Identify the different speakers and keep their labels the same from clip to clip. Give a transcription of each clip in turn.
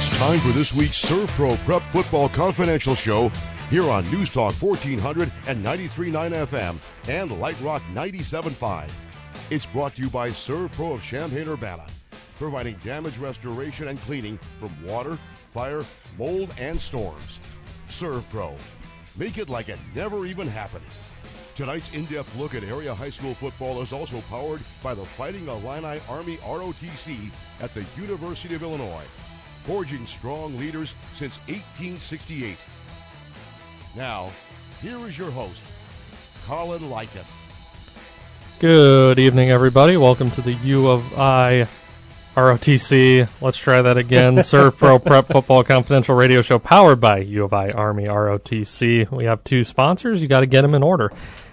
Speaker 1: It's time for this week's ServPro Prep Football Confidential Show here on News Talk 1400 and 93.9 FM and Light Rock 97.5. It's brought to you by ServPro of Champaign-Urbana, providing damage restoration and cleaning from water, fire, mold, and storms. ServPro. Make it like it never even happened. Tonight's in-depth look at area high school football is also powered by the Fighting Illini Army ROTC at the University of Illinois forging strong leaders since 1868. Now, here is your host, Colin Likas.
Speaker 2: Good evening, everybody. Welcome to the U of I ROTC. Let's try that again. ServPro Prep Football Confidential Radio Show powered by U of I Army ROTC. We have two sponsors. You got to get them in order.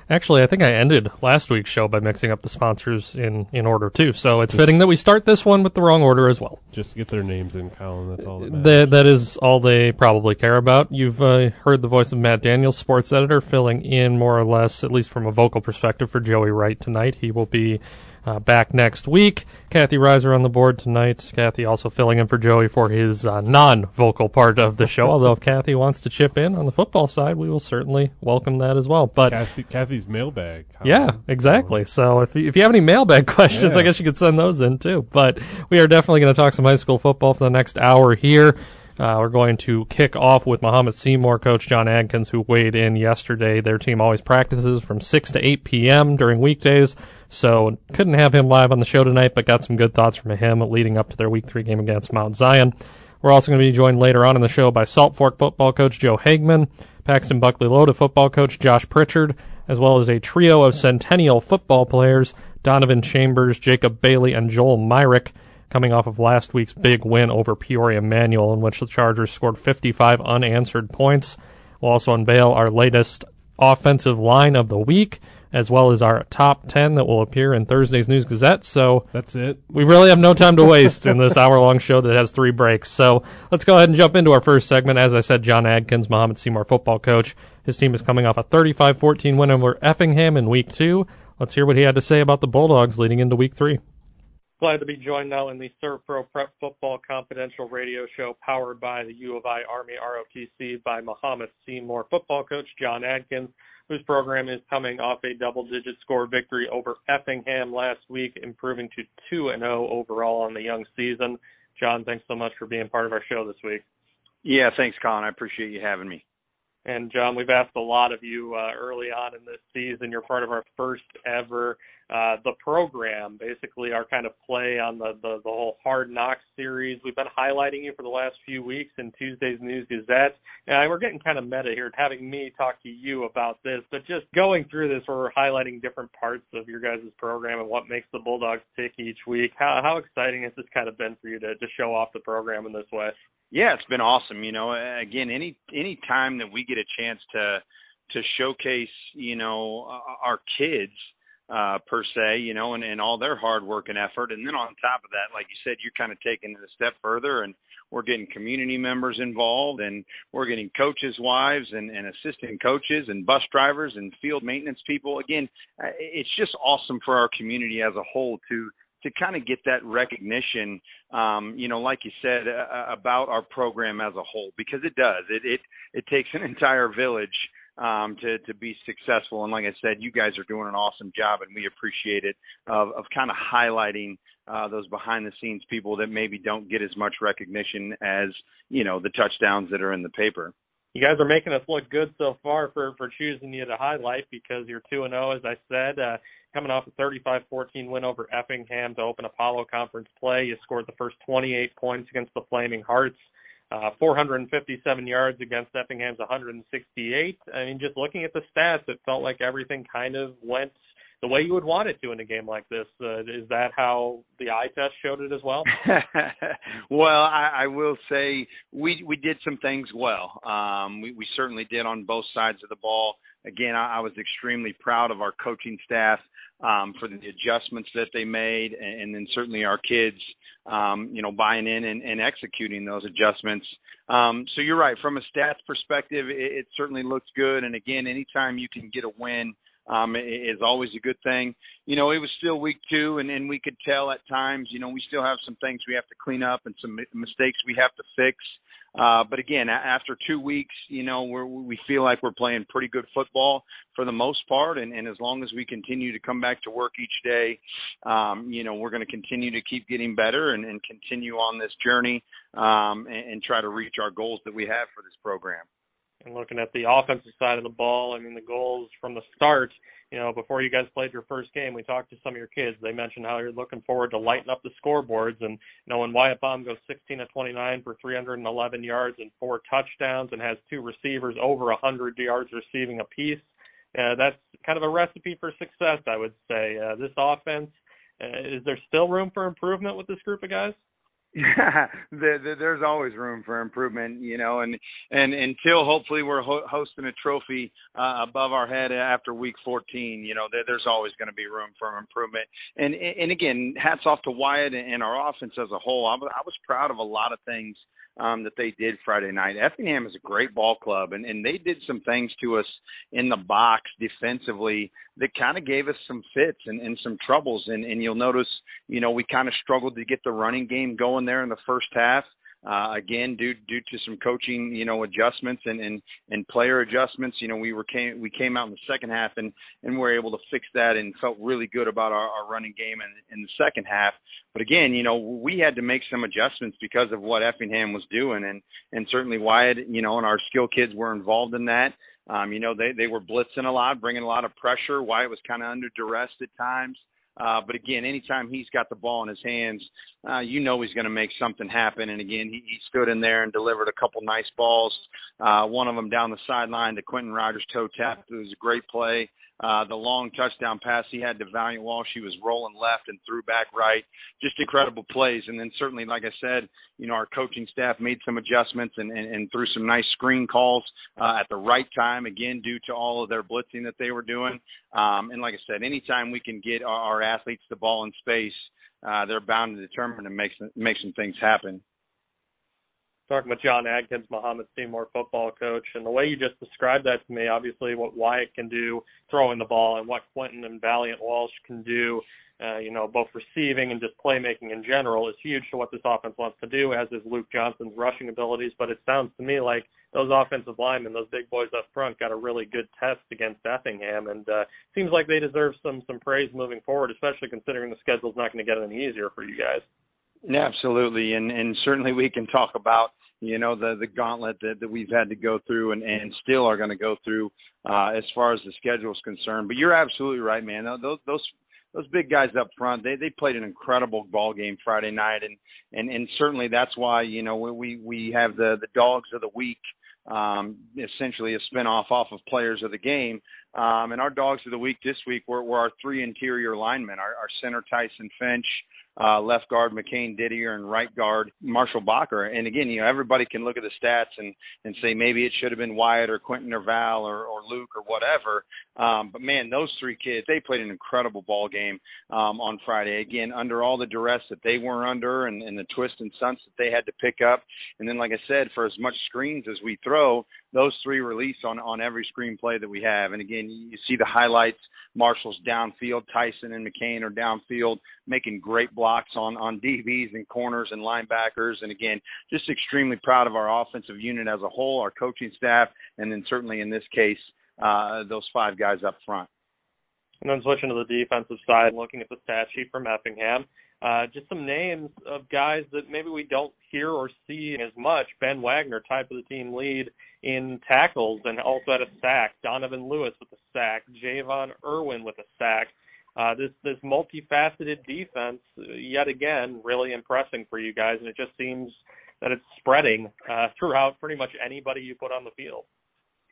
Speaker 2: Actually, I think I ended last week's show by mixing up the sponsors in, in order too. So it's fitting that we start this one with the wrong order as well.
Speaker 3: Just get their names in, Colin. That's all that matters.
Speaker 2: That, that is all they probably care about. You've uh, heard the voice of Matt Daniels, sports editor, filling in more or less, at least from a vocal perspective, for Joey Wright tonight. He will be uh, back next week. Kathy Reiser on the board tonight. Kathy also filling in for Joey for his uh, non-vocal part of the show. Although if Kathy wants to chip in on the football side, we will certainly welcome that as well. But
Speaker 3: Kathy, Kathy's mailbag. Colin.
Speaker 2: yeah, exactly. So if you, if you have any mailbag questions,
Speaker 3: Yeah.
Speaker 2: I guess you could send those in too. But we are definitely going to talk some high school football for the next hour here. Uh, we're going to kick off with Mahomet Seymour coach John Adkins, who weighed in yesterday. Their team always practices from 6 to 8 p.m. during weekdays, so couldn't have him live on the show tonight, but got some good thoughts from him leading up to their week three game against Mount Zion. We're also going to be joined later on in the show by Salt Fork football coach Joe Hageman, Paxton Buckley Loda football coach Josh Pritchard, as well as a trio of Centennial football players Donovyn Chambers, Jacob Bailey, and Joel Myrick, coming off of last week's big win over Peoria Manual, in which the Chargers scored 55 unanswered points. We'll also unveil our latest offensive line of the week, as well as our top 10 that will appear in Thursday's News Gazette. So
Speaker 3: That's it.
Speaker 2: we really have no time to waste in this hour long show that has three breaks. So let's go ahead and jump into our first segment. As I said, John Adkins, Mahomet Seymour football coach. His team is coming off a 35 14 win over Effingham in week two. Let's hear what he had to say about the Bulldogs leading into week three. Glad to be joined now in the SERVPRO Prep Football Confidential radio show powered by the U of I Army ROTC by Mahomet Seymour football coach John Adkins, whose program is coming off a double digit score victory over Effingham last week, improving to 2 and 0 overall on the young season. John, thanks so much for being part of our show this week.
Speaker 4: Yeah, thanks, Colin. I appreciate you having me.
Speaker 2: And John, we've asked a lot of you uh, early on in this season. You're part of our first ever uh, the program, basically our kind of play on the, the the whole Hard Knocks series. We've been highlighting you for the last few weeks in Tuesday's News Gazette, and we're getting kind of meta here, having me talk to you about this. But just going through this, we're highlighting different parts of your guys' program and what makes the Bulldogs tick each week. How how exciting has this kind of been for you to to show off the program in this way?
Speaker 4: Yeah, it's been awesome. You know, again, any any time that we get a chance to to showcase, you know, our kids uh per se, you know, and, and all their hard work and effort. And then on top of that, like you said, you're kind of taking it a step further and we're getting community members involved and we're getting coaches' wives and, and assistant coaches and bus drivers and field maintenance people. Again, uh, it's just awesome for our community as a whole to to kind of get that recognition, um, you know, like you said, uh, about our program as a whole, because it does. It it it takes an entire village um, to to be successful. And like I said, you guys are doing an awesome job, and we appreciate it of of kind of highlighting uh, those behind the scenes people that maybe don't get as much recognition as you know the touchdowns that are in the paper.
Speaker 2: You guys are making us look good so far for for choosing you to highlight because you're two and zero, as I said, uh, coming off a 35-14 win over Effingham to open Apollo Conference play. You scored the first 28 points against the Flaming Hearts. Uh, 457 yards against Effingham's 168. I mean, just looking at the stats, it felt like everything kind of went the way you would want it to in a game like this. Uh, is that how the eye test showed it as well?
Speaker 4: well, I, I will say we we did some things well. Um, we, we certainly did on both sides of the ball. Again, I, I was extremely proud of our coaching staff um, for the adjustments that they made, and, and then certainly our kids, um, you know, buying in and, and executing those adjustments. Um, so you're right. From a stats perspective, it, it certainly looks good. And again, anytime you can get a win um, is always a good thing. You know, it was still week two, and, and we could tell at times, you know, we still have some things we have to clean up and some mistakes we have to fix. Uh, but again, after two weeks, you know, we're, we feel like we're playing pretty good football for the most part. And, and as long as we continue to come back to work each day, um, you know, we're going to continue to keep getting better and, and continue on this journey um, and, and try to reach our goals that we have for this program.
Speaker 2: And looking at the offensive side of the ball, I mean, the goals from the start – you know, before you guys played your first game, we talked to some of your kids. They mentioned how you're looking forward to lighting up the scoreboards. And, you know, when Wyatt Baum goes 16 to 29 for 311 yards and four touchdowns and has two receivers over 100 yards receiving apiece, uh, that's kind of a recipe for success, I would say. Uh, this offense, uh, is there still room for improvement with this group of guys?
Speaker 4: there's always room for improvement, you know, and and until hopefully we're ho- hosting a trophy uh, above our head after week 14, you know, there, there's always going to be room for improvement. And and again, hats off to Wyatt and our offense as a whole. I was I was proud of a lot of things um, that they did Friday night. Effingham is a great ball club, and, and they did some things to us in the box defensively that kind of gave us some fits and, and some troubles. And, and you'll notice, you know, we kind of struggled to get the running game going there in the first half. Uh, again, due due to some coaching, you know, adjustments and and and player adjustments, you know, we were came we came out in the second half and and we were able to fix that and felt really good about our, our running game in, in the second half. But again, you know, we had to make some adjustments because of what Effingham was doing, and and certainly Wyatt, you know, and our skill kids were involved in that. Um, you know, they they were blitzing a lot, bringing a lot of pressure. Wyatt was kind of under duress at times. Uh, but again, anytime he's got the ball in his hands, uh, you know he's going to make something happen. And again, he, he stood in there and delivered a couple nice balls. Uh, one of them down the sideline to Quentin Rogers toe tap. It was a great play. Uh, the long touchdown pass he had to Valiant Walsh, he was rolling left and threw back right. Just incredible plays. And then certainly, like I said, you know, our coaching staff made some adjustments and, and, and threw some nice screen calls uh, at the right time, again, due to all of their blitzing that they were doing. Um, and like I said, anytime we can get our, our athletes the ball in space, uh, they're bound to determine and make some, make some things happen
Speaker 2: talking with John Adkins, Mahomet Seymour football coach, and the way you just described that to me, obviously what Wyatt can do throwing the ball and what Quentin and Valiant Walsh can do, uh, you know, both receiving and just playmaking in general is huge to what this offense wants to do, as is Luke Johnson's rushing abilities. But it sounds to me like those offensive linemen, those big boys up front, got a really good test against Effingham, and uh, seems like they deserve some some praise moving forward, especially considering the schedule's not going to get any easier for you guys.
Speaker 4: Absolutely, and and certainly we can talk about you know the the gauntlet that, that we've had to go through and and still are going to go through uh, as far as the schedule is concerned. But you're absolutely right, man. Those those those big guys up front, they they played an incredible ball game Friday night, and and and certainly that's why you know we we have the the dogs of the week um, essentially a spinoff off of players of the game. Um, and our dogs of the week this week were, were our three interior linemen, our, our center Tyson Finch, uh, left guard McCain Didier and right guard Marshall Bacher. And again, you know, everybody can look at the stats and, and say maybe it should have been Wyatt or Quentin or Val or, or Luke or whatever. Um, but man, those three kids, they played an incredible ball game um, on Friday. Again, under all the duress that they were under and, and the twists and stunts that they had to pick up. And then, like I said, for as much screens as we throw, those three release on, on every screenplay that we have. And again, you see the highlights. Marshall's downfield. Tyson and McCain are downfield, making great blocks on on DBs and corners and linebackers. And again, just extremely proud of our offensive unit as a whole, our coaching staff, and then certainly in this case, uh, those five guys up front.
Speaker 2: And then switching to the defensive side, looking at the stat sheet from Effingham, uh, just some names of guys that maybe we don't hear or see as much. Ben Wagner tied for the team lead in tackles and also had a sack. Donovan Lewis with a sack. Javon Irwin with a sack. Uh, this this multifaceted defense, yet again, really impressing for you guys, and it just seems that it's spreading uh, throughout pretty much anybody you put on the field.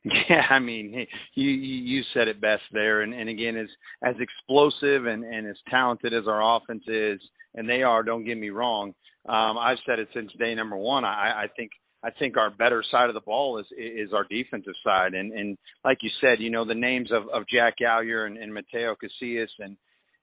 Speaker 4: Yeah, I mean, you you said it best there, and and again, as as explosive and and as talented as our offense is, and they are. Don't get me wrong. Um, I've said it since day number one. I, I think I think our better side of the ball is is our defensive side, and and like you said, you know the names of of Jack Allier and, and Mateo Casillas and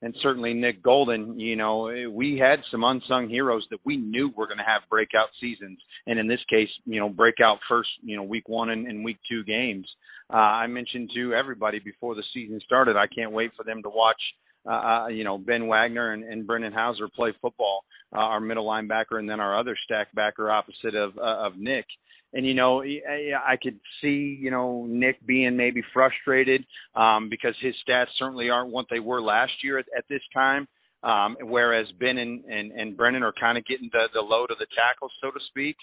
Speaker 4: and certainly Nick Golden, you know, we had some unsung heroes that we knew were going to have breakout seasons, and in this case, you know, breakout first, you know, week one and, and week two games. Uh, I mentioned to everybody before the season started, I can't wait for them to watch, uh, uh, you know, Ben Wagner and, and Brennan Hauser play football, uh, our middle linebacker, and then our other stack backer opposite of uh, of Nick. And you know, I could see you know Nick being maybe frustrated um, because his stats certainly aren't what they were last year at, at this time. Um, whereas Ben and, and, and Brennan are kind of getting the, the load of the tackles, so to speak.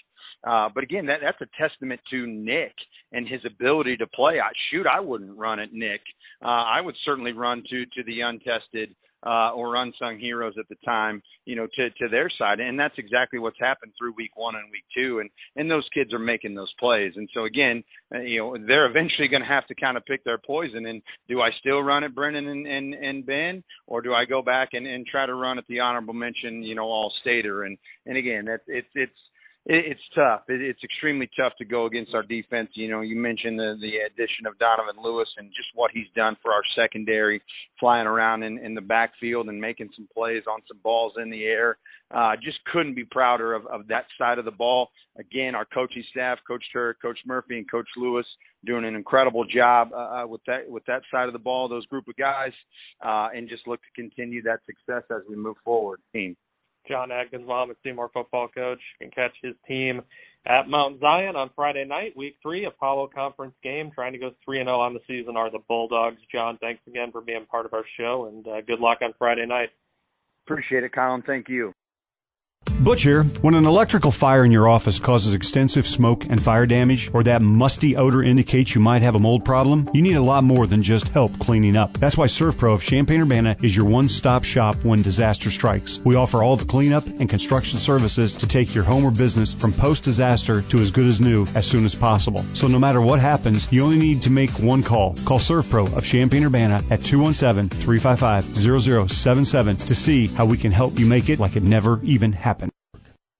Speaker 4: Uh, but again, that, that's a testament to Nick and his ability to play. I, shoot, I wouldn't run at Nick. Uh, I would certainly run to to the untested uh, or unsung heroes at the time, you know, to to their side, and that's exactly what's happened through week one and week two, and and those kids are making those plays, and so again, uh, you know, they're eventually going to have to kind of pick their poison. And do I still run at Brennan and and, and Ben, or do I go back and and try to run at the honorable mention, you know, all stater? And and again, that's it's it's it's tough. it's extremely tough to go against our defense. You know, you mentioned the the addition of Donovan Lewis and just what he's done for our secondary, flying around in, in the backfield and making some plays on some balls in the air. Uh, just couldn't be prouder of, of that side of the ball. Again, our coaching staff, Coach Turk, Coach Murphy, and Coach Lewis, doing an incredible job uh, uh, with that with that side of the ball. Those group of guys, uh, and just look to continue that success as we move forward. Team.
Speaker 2: John Mahomet Seymour football coach. You can catch his team at Mount Zion on Friday night, week three, Apollo Conference game. Trying to go 3 and 0 on the season are the Bulldogs. John, thanks again for being part of our show, and uh, good luck on Friday night.
Speaker 4: Appreciate it, Colin. Thank you.
Speaker 5: Butcher, when an electrical fire in your office causes extensive smoke and fire damage, or that musty odor indicates you might have a mold problem, you need a lot more than just help cleaning up. That's why ServPro of Champaign-Urbana is your one-stop shop when disaster strikes. We offer all the cleanup and construction services to take your home or business from post-disaster to as good as new as soon as possible. So no matter what happens, you only need to make one call. Call ServPro of Champaign-Urbana at 217-355-0077 to see how we can help you make it like it never even happened.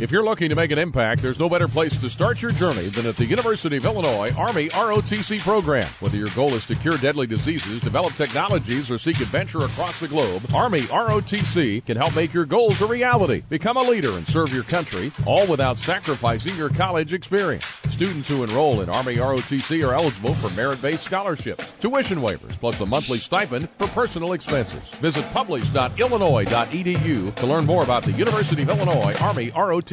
Speaker 6: If you're looking to make an impact, there's no better place to start your journey than at the University of Illinois Army ROTC program. Whether your goal is to cure deadly diseases, develop technologies, or seek adventure across the globe, Army ROTC can help make your goals a reality. Become a leader and serve your country, all without sacrificing your college experience. Students who enroll in Army ROTC are eligible for merit-based scholarships, tuition waivers, plus a monthly stipend for personal expenses. Visit publish.illinois.edu to learn more about the University of Illinois Army ROTC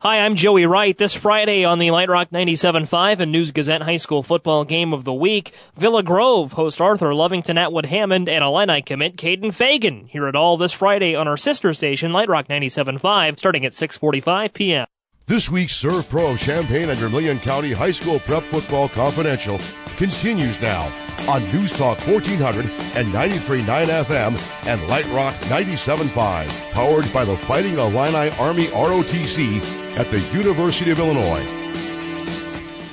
Speaker 7: Hi, I'm Joey Wright. This Friday on the Light Rock 97.5 and News Gazette High School football game of the week, Villa Grove host Arthur Lovington Atwood Hammond and Illini commit Kaden Feagin. Hear it all this Friday on our sister station, Light Rock 97.5, starting at 6.45 p.m.
Speaker 1: This week's ServPro Champaign and Vermilion County High School Prep Football Confidential continues now on News Talk 1400 and 93.9 FM and Light Rock 97.5, powered by the Fighting Illini Army ROTC at the University of Illinois.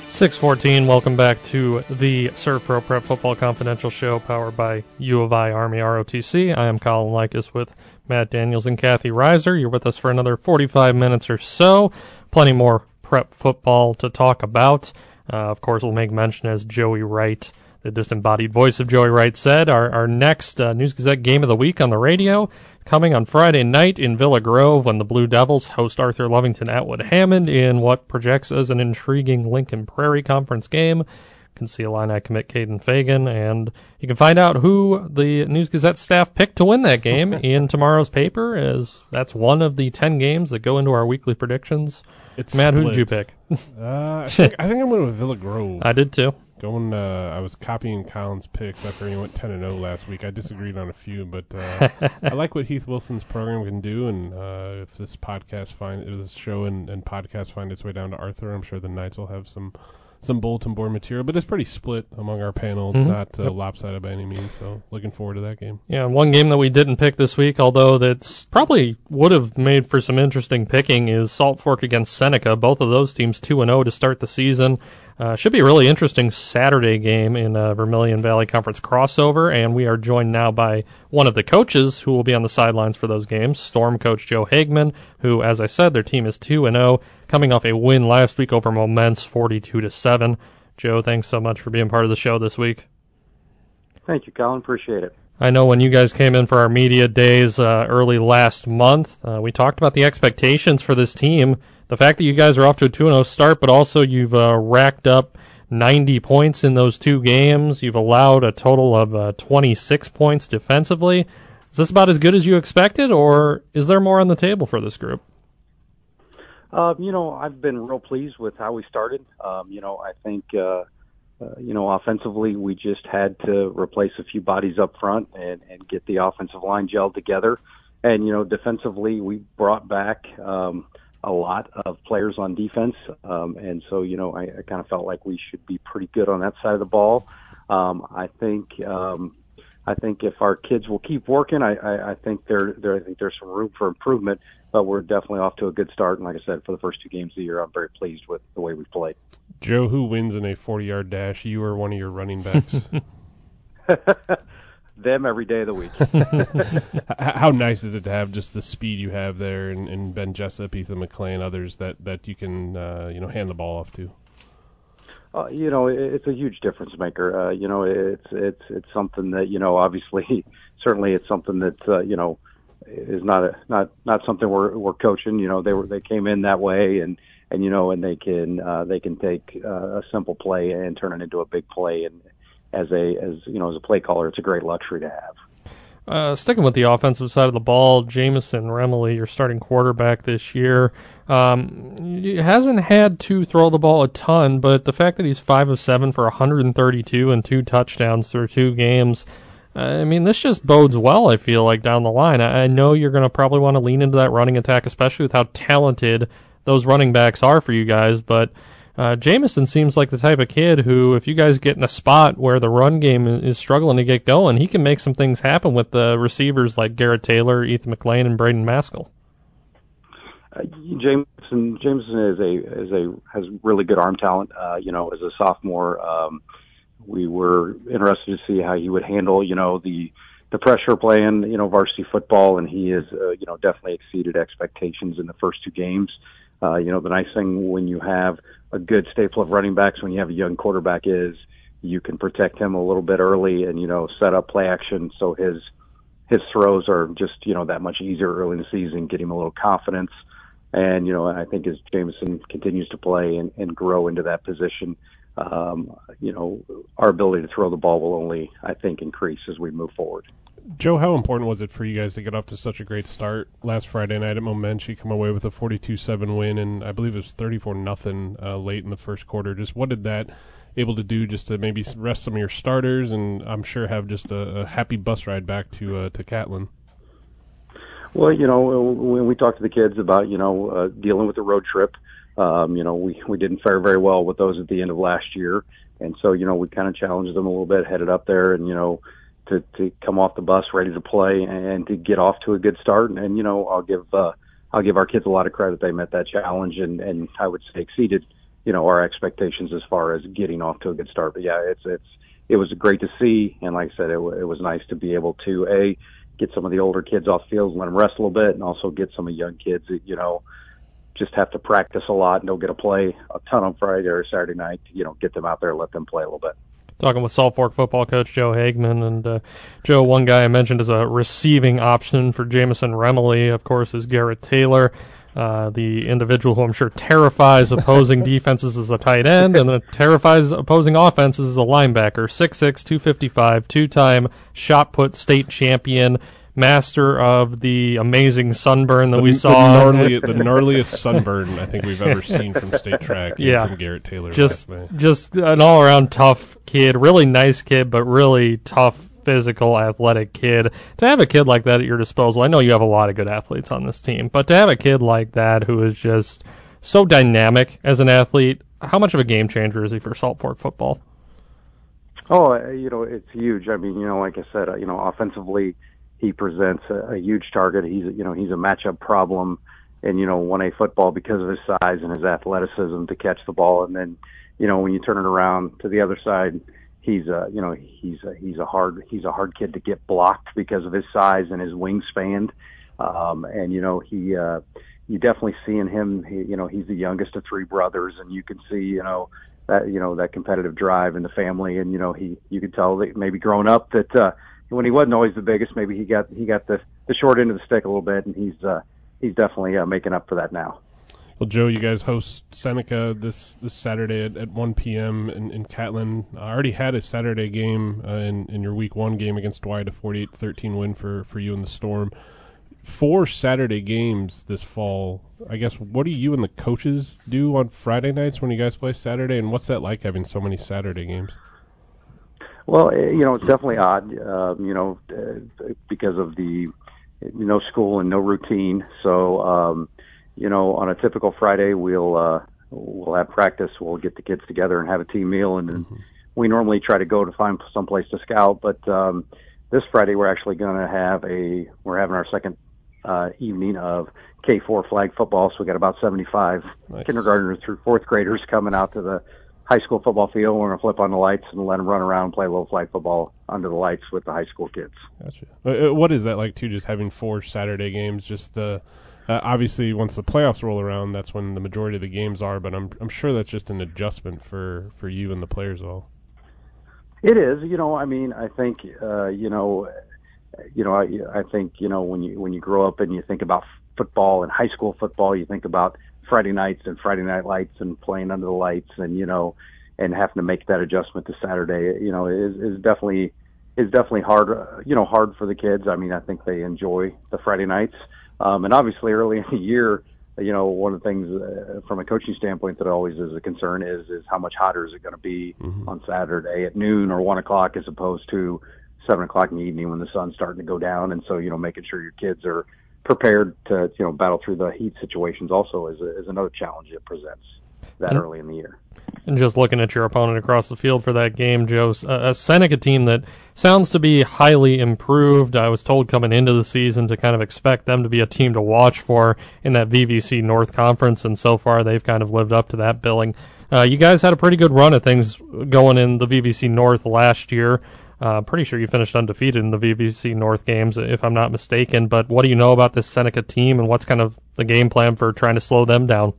Speaker 2: 614, welcome back to the ServPro Prep Football Confidential Show powered by U of I Army ROTC. I am Colin Likas with Matt Daniels and Kathy Reiser. You're with us for another 45 minutes or so. Plenty more prep football to talk about. Uh, of course, we'll make mention as Joey Wright the disembodied voice of Joey Wright said, our, our next uh, News Gazette game of the week on the radio coming on Friday night in Villa Grove when the Blue Devils host Arthur Lovington Atwood Hammond in what projects as an intriguing Lincoln Prairie Conference game. You can see Illini commit Kaden Feagin, and you can find out who the News Gazette staff picked to win that game in tomorrow's paper, as that's one of the 10 games that go into our weekly predictions. It's Matt, who did you pick?
Speaker 3: uh, I, think, I think I'm going with Villa Grove.
Speaker 2: I did too.
Speaker 3: Going, uh, I was copying Colin's picks after he went ten and zero oh last week. I disagreed on a few, but uh, I like what Heath Wilson's program can do. And uh, if this podcast find if this show and, and podcast find its way down to Arthur, I'm sure the Knights will have some some bulletin board material, but it's pretty split among our panel. It's mm-hmm. not uh, yep. lopsided by any means, so looking forward to that game.
Speaker 2: Yeah, one game that we didn't pick this week, although that's probably would have made for some interesting picking, is Salt Fork against Seneca. Both of those teams two and zero oh to start the season. Uh, should be a really interesting Saturday game in uh, Vermilion Valley Conference crossover, and we are joined now by one of the coaches who will be on the sidelines for those games, Storm coach Joe Hageman, who, as I said, their team is two and zero, oh, coming off a win last week over Momence, forty-two to seven. Joe, thanks so much for being part of the show this week.
Speaker 8: Thank you, Colin. Appreciate it.
Speaker 2: I know when you guys came in for our media days uh, early last month, uh, we talked about the expectations for this team the fact that you guys are off to a 2 0 start, but also you've uh, racked up 90 points in those two games. You've allowed a total of uh, 26 points defensively. Is this about as good as you expected, or is there more on the table for this group?
Speaker 8: Uh, you know, I've been real pleased with how we started. Um, you know, I think, uh, uh, you know, offensively, we just had to replace a few bodies up front and, and get the offensive line gelled together. And, you know, defensively, we brought back um, a lot of players on defense. Um, and so, you know, I, I kind of felt like we should be pretty good on that side of the ball. Um, I think, um, I think if our kids will keep working, I, I, I think there, there, I think there's some room for improvement. But we're definitely off to a good start. And like I said, for the first two games of the year, I'm very pleased with the way we played.
Speaker 3: Joe, who wins in a 40-yard dash? You or one of your running backs?
Speaker 8: Them every day of the week.
Speaker 3: How nice is it to have just the speed you have there, and, and Ben Jessup, Ethan McClain, others that that you can uh, you know hand the ball off to?
Speaker 8: Uh, you know, it's a huge difference maker. Uh, you know, it's it's it's something that you know, obviously, certainly, it's something that uh, you know is not a not not something we're we're coaching. You know, they were they came in that way, and and you know, and they can uh, they can take uh, a simple play and turn it into a big play. And as a as you know, as a play caller, it's a great luxury to have.
Speaker 2: Uh, sticking with the offensive side of the ball, Jamison Remily, your starting quarterback this year, um, hasn't had to throw the ball a ton, but the fact that he's five of seven for 132 and two touchdowns through two games, I mean, this just bodes well. I feel like down the line. I, I know you're going to probably want to lean into that running attack, especially with how talented those running backs are for you guys, but. Uh, Jamison seems like the type of kid who, if you guys get in a spot where the run game is struggling to get going, he can make some things happen with the receivers like Garrett Taylor, Ethan McLean, and Braden Maskell.
Speaker 8: Uh, Jameson Jameson is a is a has really good arm talent. Uh, you know, as a sophomore, um, we were interested to see how he would handle you know the the pressure playing you know varsity football, and he has uh, you know definitely exceeded expectations in the first two games. Uh, you know, the nice thing when you have a good staple of running backs, when you have a young quarterback, is you can protect him a little bit early and you know set up play action so his his throws are just you know that much easier early in the season, get him a little confidence. And you know, I think as Jameson continues to play and, and grow into that position, um, you know, our ability to throw the ball will only, I think, increase as we move forward.
Speaker 3: Joe, how important was it for you guys to get off to such a great start last Friday night at Momenchi, come away with a 42-7 win, and I believe it was 34 nothing uh, late in the first quarter. Just what did that able to do just to maybe rest some of your starters, and I'm sure have just a, a happy bus ride back to uh, to Catlin.
Speaker 8: Well, you know, when we talked to the kids about you know uh, dealing with the road trip, um, you know, we we didn't fare very well with those at the end of last year, and so you know we kind of challenged them a little bit, headed up there, and you know to to come off the bus ready to play and to get off to a good start. And, and you know, I'll give uh, I'll give our kids a lot of credit. They met that challenge and and I would say exceeded you know our expectations as far as getting off to a good start. But yeah, it's it's it was great to see, and like I said, it, it was nice to be able to a get some of the older kids off field, let them rest a little bit, and also get some of the young kids that you know just have to practice a lot and don't get to play a ton on Friday or Saturday night. You know, get them out there, let them play a little bit
Speaker 2: talking with Salt Fork football coach Joe Hageman. And uh, Joe, one guy I mentioned as a receiving option for Jamison Remily, of course, is Garrett Taylor. Uh, the individual who I'm sure terrifies opposing defenses as a tight end and then terrifies opposing offenses as a linebacker. 6'6, 255, two time shot put state champion master of the amazing sunburn that
Speaker 3: the,
Speaker 2: we saw.
Speaker 3: The, gnarly, the gnarliest sunburn I think we've ever seen from state track.
Speaker 2: Yeah,
Speaker 3: from Garrett Taylor.
Speaker 2: Just, just an all around tough kid, really nice kid, but really tough, physical, athletic kid. To have a kid like that at your disposal, I know you have a lot of good athletes on this team, but to have a kid like that who is just so dynamic as an athlete, how much of a game changer is he for Salt Fork football?
Speaker 8: Oh, uh, you know, it's huge. I mean, you know, like I said, uh, you know, offensively he presents a, a huge target. He's you know he's a matchup problem, and you know one A football because of his size and his athleticism to catch the ball. And then you know when you turn it around to the other side, he's a you know he's a, he's a hard he's a hard kid to get blocked because of his size and his wingspan. Um, and you know he uh, you definitely see in him he, you know he's the youngest of three brothers, and you can see you know that you know that competitive drive in the family, and you know he you could tell that maybe growing up that. uh when he wasn't always the biggest, maybe he got he got the the short end of the stick a little bit, and he's uh, he's definitely uh, making up for that now.
Speaker 3: Well, Joe, you guys host Seneca this, this Saturday at, at 1 p.m. in, in Catlin. I already had a Saturday game uh, in, in your week one game against Dwight, a 48 13 win for, for you in the Storm. Four Saturday games this fall. I guess, what do you and the coaches do on Friday nights when you guys play Saturday, and what's that like having so many Saturday games?
Speaker 8: Well, eh, you know, it's definitely odd, uh, you know, uh, because of the no school and no routine. So, um, you know, on a typical Friday, we'll uh, we'll have practice. We'll get the kids together and have a team meal, and mm-hmm. we normally try to go to find some place to scout. But um, this Friday, we're actually going to have a we're having our second uh, evening of K4 flag football. So we got about 75 nice. kindergartners through fourth graders coming out to the high school football field. We're going to flip on the lights and let them run around and play a little flag football under the lights with the high school kids.
Speaker 3: Gotcha. Uh, uh, what is that like too? Just having four Saturday games, just the. Uh, obviously, once the playoffs roll around, that's when the majority of the games are. But I'm I'm sure that's just an adjustment for for you and the players all.
Speaker 8: It is, you know. I mean, I think, uh, you know, you know, I, I think, you know, when you when you grow up and you think about football and high school football, you think about Friday nights and Friday night lights and playing under the lights and you know and having to make that adjustment to Saturday you know is is definitely is definitely hard you know hard for the kids. I mean I think they enjoy the Friday nights. Um and obviously early in the year you know one of the things uh, from a coaching standpoint that always is a concern is is how much hotter is it going to be mm-hmm. on Saturday at noon or one o'clock as opposed to seven o'clock in the evening when the sun's starting to go down. And so you know making sure your kids are prepared to you know battle through the heat situations also is, a, is another challenge it presents that and, early in the year.
Speaker 2: And just looking at your opponent across the field for that game, Joe's a, a Seneca team that sounds to be highly improved. I was told coming into the season to kind of expect them to be a team to watch for in that VVC North Conference, and so far they've kind of lived up to that billing. Uh, you guys had a pretty good run of things going in the VVC North last year. Uh, pretty sure you finished undefeated in the VVC North games, if I'm not mistaken. But what do you know about this Seneca team, and what's kind of the game plan for trying to slow them down?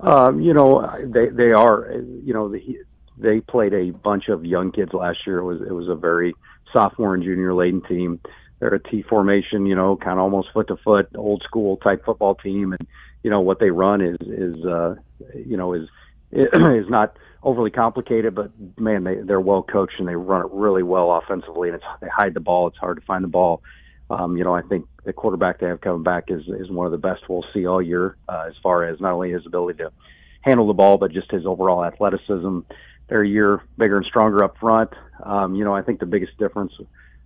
Speaker 8: Um, you know, they they are. You know, the, they played a bunch of young kids last year. It was it was a very sophomore and junior laden team. They're a T formation, you know, kind of almost foot to foot, old school type football team, and you know what they run is is uh, you know is is not overly complicated, but man, they they're well coached and they run it really well offensively, and it's they hide the ball. It's hard to find the ball. Um, you know, I think the quarterback they have coming back is is one of the best we'll see all year, uh, as far as not only his ability to handle the ball, but just his overall athleticism. They're a year bigger and stronger up front. Um, you know, I think the biggest difference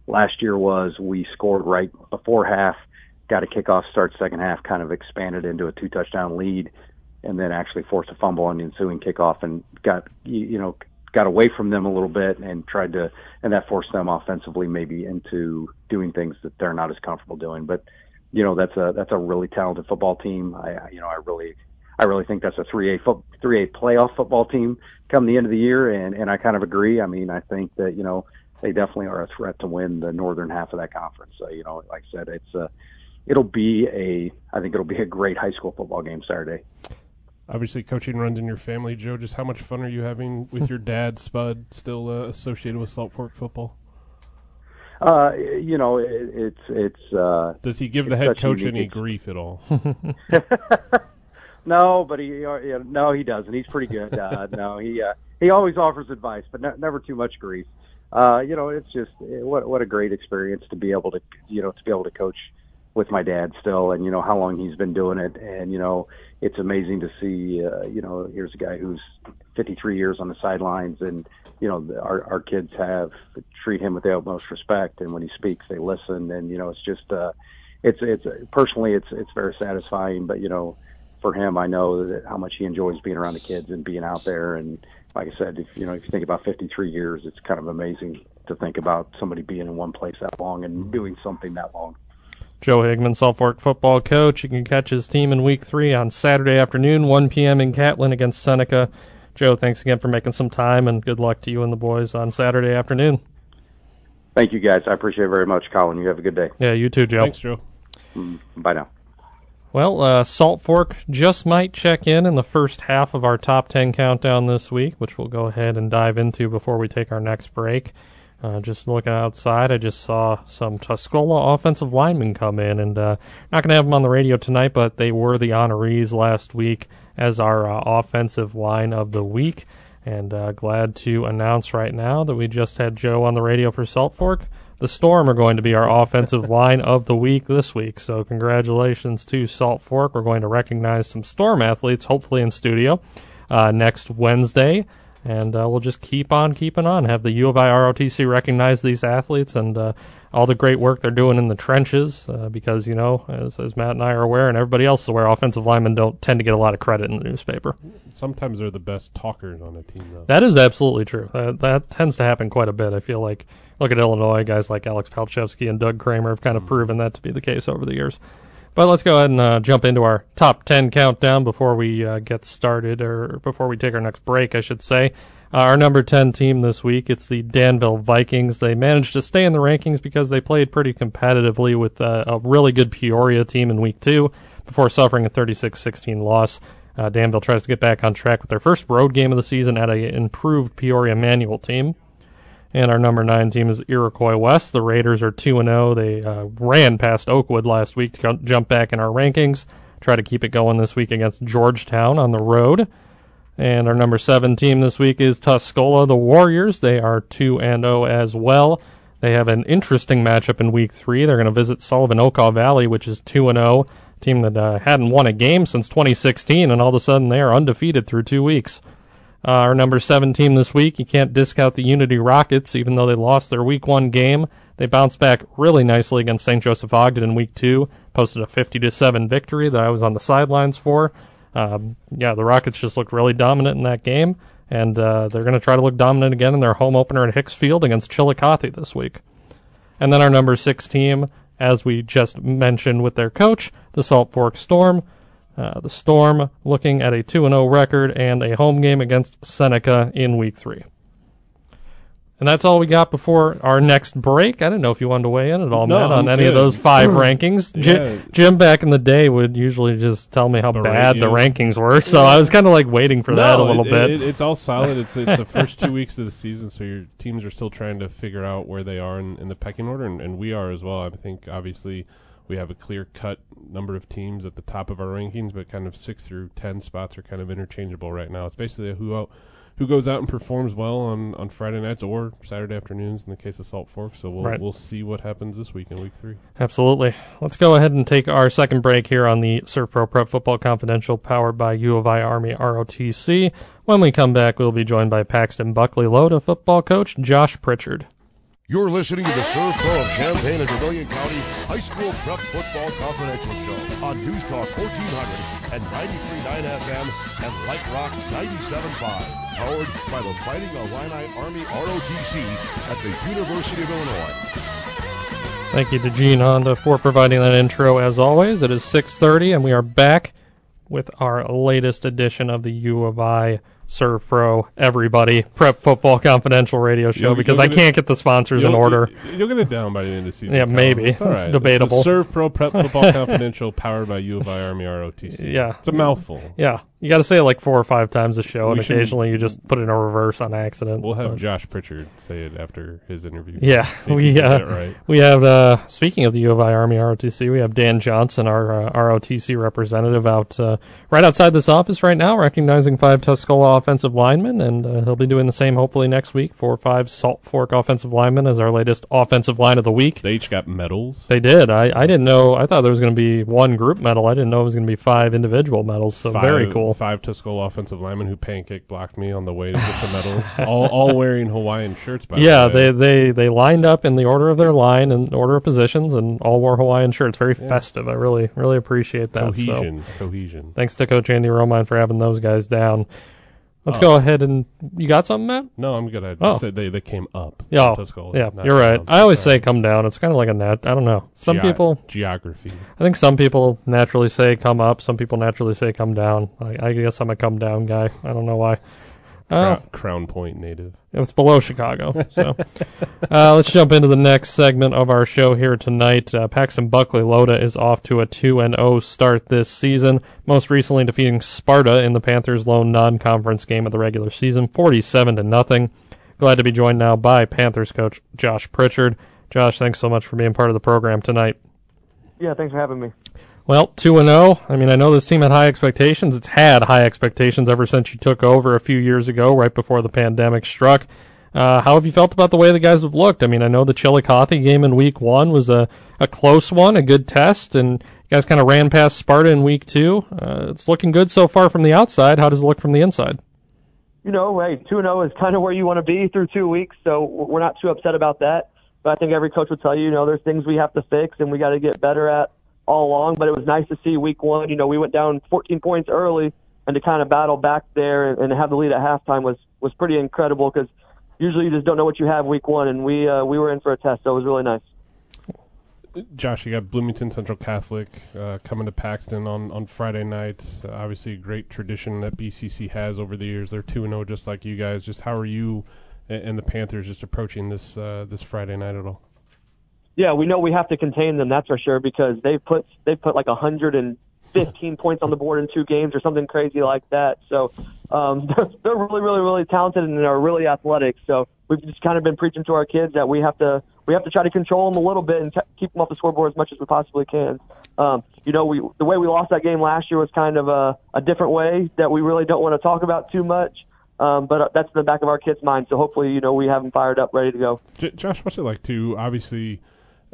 Speaker 8: last year was we scored right before half, got a kickoff start second half, kind of expanded into a two touchdown lead and then actually forced a fumble on the ensuing kickoff and got you know got away from them a little bit and tried to and that forced them offensively maybe into doing things that they're not as comfortable doing. But you know that's a that's a really talented football team. I you know i really i really think that's a 3a foot 3a playoff football team come the end of the year. And and i kind of agree. I mean i think that you know they definitely are a threat to win the northern half of that conference. So you know like i said it's a it'll be a i think it'll be a great high school football game saturday
Speaker 3: obviously coaching runs in your family, Joe. Just how much fun are you having with your dad, Spud, still uh, associated with Salt Fork football?
Speaker 8: Uh, you know, it, it's it's. Uh,
Speaker 3: Does he give the head coach any grief at all?
Speaker 8: no, but he uh, no, he doesn't. He's pretty good. Uh, no, he uh, he always offers advice, but ne- never too much grief. Uh, you know, it's just what what a great experience to be able to you know to be able to coach with my dad still, and you know how long he's been doing it, and you know it's amazing to see. Uh, you know, here's a guy who's 53 years on the sidelines, and you know our our kids have treat him with the utmost respect, and when he speaks, they listen, and you know it's just uh, it's it's personally it's it's very satisfying, but you know for him, I know that how much he enjoys being around the kids and being out there, and like I said, if you know if you think about 53 years, it's kind of amazing to think about somebody being in one place that long and doing something that long.
Speaker 2: Joe Hageman, Salt Fork football coach. You can catch his team in week three on Saturday afternoon, 1 p.m. in Catlin against Seneca. Joe, thanks again for making some time, and good luck to you and the boys on Saturday afternoon.
Speaker 8: Thank you, guys. I appreciate it very much, Colin. You have a good day.
Speaker 2: Yeah, you too, Joe.
Speaker 3: Thanks, Joe.
Speaker 8: Mm, bye now.
Speaker 2: Well, uh, Salt Fork just might check in in the first half of our top 10 countdown this week, which we'll go ahead and dive into before we take our next break. Uh, just looking outside, I just saw some Tuscola offensive linemen come in, and uh, not going to have them on the radio tonight, but they were the honorees last week as our uh, offensive line of the week. And uh, glad to announce right now that we just had Joe on the radio for Salt Fork. The Storm are going to be our offensive line of the week this week. So congratulations to Salt Fork. We're going to recognize some Storm athletes, hopefully in studio, uh, next Wednesday and uh, we'll just keep on keeping on. Have the U of I ROTC recognize these athletes and uh, all the great work they're doing in the trenches, uh, because you know, as, as Matt and I are aware, and everybody else is aware, offensive linemen don't tend to get a lot of credit in the newspaper.
Speaker 3: Sometimes they're the best talkers on a team, though.
Speaker 2: That is absolutely true. That, that tends to happen quite a bit. I feel like look at Illinois, guys like Alex Palczewski and Doug Kramer have kind of mm. proven that to be the case over the years. But let's go ahead and uh, jump into our top 10 countdown before we uh, get started, or before we take our next break, I should say. Uh, our number 10 team this week, it's the Danville Vikings. They managed to stay in the rankings because they played pretty competitively with uh, a really good Peoria team in week two before suffering a 36 16 loss. Uh, Danville tries to get back on track with their first road game of the season at an improved Peoria Manual team. And our number nine team is Iroquois West. The Raiders are 2 0. They uh, ran past Oakwood last week to jump back in our rankings. Try to keep it going this week against Georgetown on the road. And our number seven team this week is Tuscola, the Warriors. They are 2 0 as well. They have an interesting matchup in week three. They're going to visit Sullivan Okaw Valley, which is 2 0, team that uh, hadn't won a game since 2016, and all of a sudden they are undefeated through two weeks. Uh, our number seven team this week, you can't discount the Unity Rockets, even though they lost their week one game. They bounced back really nicely against St. Joseph Ogden in week two, posted a 50 to 7 victory that I was on the sidelines for. Um, yeah, the Rockets just looked really dominant in that game, and uh, they're going to try to look dominant again in their home opener at Hicks Field against Chillicothe this week. And then our number six team, as we just mentioned with their coach, the Salt Fork Storm. Uh, the Storm looking at a 2 0 record and a home game against Seneca in week three. And that's all we got before our next break. I didn't know if you wanted to weigh in at all,
Speaker 3: no,
Speaker 2: Matt, on any of those five rankings. Yeah. Jim back in the day would usually just tell me how the bad the rankings were, so I was kind of like waiting for no, that a little
Speaker 3: it,
Speaker 2: bit.
Speaker 3: It, it's all solid. It's it's the first two weeks of the season, so your teams are still trying to figure out where they are in, in the pecking order, and, and we are as well. I think obviously we have a clear cut number of teams at the top of our rankings, but kind of six through ten spots are kind of interchangeable right now. It's basically a who who goes out and performs well on, on Friday nights or Saturday afternoons in the case of Salt Fork. So we'll right. we'll see what happens this week in week three.
Speaker 2: Absolutely. Let's go ahead and take our second break here on the SERVPRO Prep Football Confidential, powered by U of I Army ROTC. When we come back, we'll be joined by Paxton Buckley Loda football coach Josh Pritchard.
Speaker 1: You're listening to the ah. SERVPRO of Champaign and Vermilion County High School Prep Football Confidential Show on News Talk 1400 and 93.9 FM and Light Rock 97.5. Powered by the Fighting Illini Army ROTC at the University of Illinois.
Speaker 2: Thank you to Gene Honda for providing that intro as always. It is 6.30 and we are back with our latest edition of the U of I SERVPRO, everybody, Prep Football Confidential radio show you'll, because you'll I can't it, get the sponsors in order.
Speaker 3: You'll get it down by the end of the season.
Speaker 2: Yeah, maybe. It's, right. it's debatable.
Speaker 3: It's SERVPRO Prep Football Confidential, powered by U of I Army ROTC.
Speaker 2: Yeah.
Speaker 3: It's a mouthful.
Speaker 2: Yeah. You got to say it like four or five times a show, we and occasionally you just put it in a reverse on accident.
Speaker 3: We'll have but. Josh Pritchard say it after his interview.
Speaker 2: Yeah, we uh, right. we have. Uh, speaking of the U of I Army ROTC, we have Dan Johnson, our uh, ROTC representative, out uh, right outside this office right now, recognizing five Tuscola offensive linemen, and uh, he'll be doing the same hopefully next week for five Salt Fork offensive linemen as our latest offensive line of the week.
Speaker 3: They each got medals.
Speaker 2: They did. I, I didn't know. I thought there was going to be one group medal. I didn't know it was going to be five individual medals. So
Speaker 3: five,
Speaker 2: very cool.
Speaker 3: Five Tuscola offensive linemen who pancake blocked me on the way to get the medal, all, all wearing Hawaiian shirts. By
Speaker 2: yeah,
Speaker 3: the
Speaker 2: they they they lined up in the order of their line and order of positions, and all wore Hawaiian shirts. Very yeah. festive. I really really appreciate that.
Speaker 3: Cohesion,
Speaker 2: so,
Speaker 3: cohesion.
Speaker 2: Thanks to Coach Andy Romine for having those guys down. Let's oh. go ahead and you got something, Matt?
Speaker 3: No, I'm good. I oh. said they, they came up.
Speaker 2: Yeah, yeah, you're right. I always say come down. It's kind of like a net. I don't know. Some people
Speaker 3: geography.
Speaker 2: I think some people naturally say come up. Some people naturally say come down. I, I guess I'm a come down guy. I don't know why.
Speaker 3: Uh, Crown Point native.
Speaker 2: It was below Chicago. So uh, let's jump into the next segment of our show here tonight. Uh, Paxton Buckley Loda is off to a 2 and 0 start this season, most recently defeating Sparta in the Panthers' lone non conference game of the regular season, 47 to nothing. Glad to be joined now by Panthers coach Josh Pritchard. Josh, thanks so much for being part of the program tonight.
Speaker 9: Yeah, thanks for having me.
Speaker 2: Well, 2 and 0. I mean, I know this team had high expectations. It's had high expectations ever since you took over a few years ago, right before the pandemic struck. Uh, how have you felt about the way the guys have looked? I mean, I know the Chillicothe game in week one was a, a close one, a good test, and you guys kind of ran past Sparta in week two. Uh, it's looking good so far from the outside. How does it look from the inside?
Speaker 9: You know, hey, 2 0 is kind of where you want to be through two weeks, so we're not too upset about that. But I think every coach would tell you, you know, there's things we have to fix and we got to get better at all along. But it was nice to see week one. You know, we went down 14 points early, and to kind of battle back there and, and have the lead at halftime was was pretty incredible because usually you just don't know what you have week one, and we uh, we were in for a test, so it was really nice.
Speaker 3: Josh, you got Bloomington Central Catholic uh, coming to Paxton on, on Friday night. Uh, obviously, a great tradition that BCC has over the years. They're two and zero, oh, just like you guys. Just how are you and the Panthers just approaching this uh, this Friday night at all?
Speaker 9: Yeah, we know we have to contain them. That's for sure because they've put they've put like a 115 points on the board in two games or something crazy like that. So um, they're, they're really, really, really talented and they're really athletic. So we've just kind of been preaching to our kids that we have to we have to try to control them a little bit and t- keep them off the scoreboard as much as we possibly can. Um, you know, we the way we lost that game last year was kind of a, a different way that we really don't want to talk about too much. Um, but uh, that's in the back of our kids' mind. So hopefully, you know, we have them fired up, ready to go.
Speaker 3: J- Josh, what's it like to obviously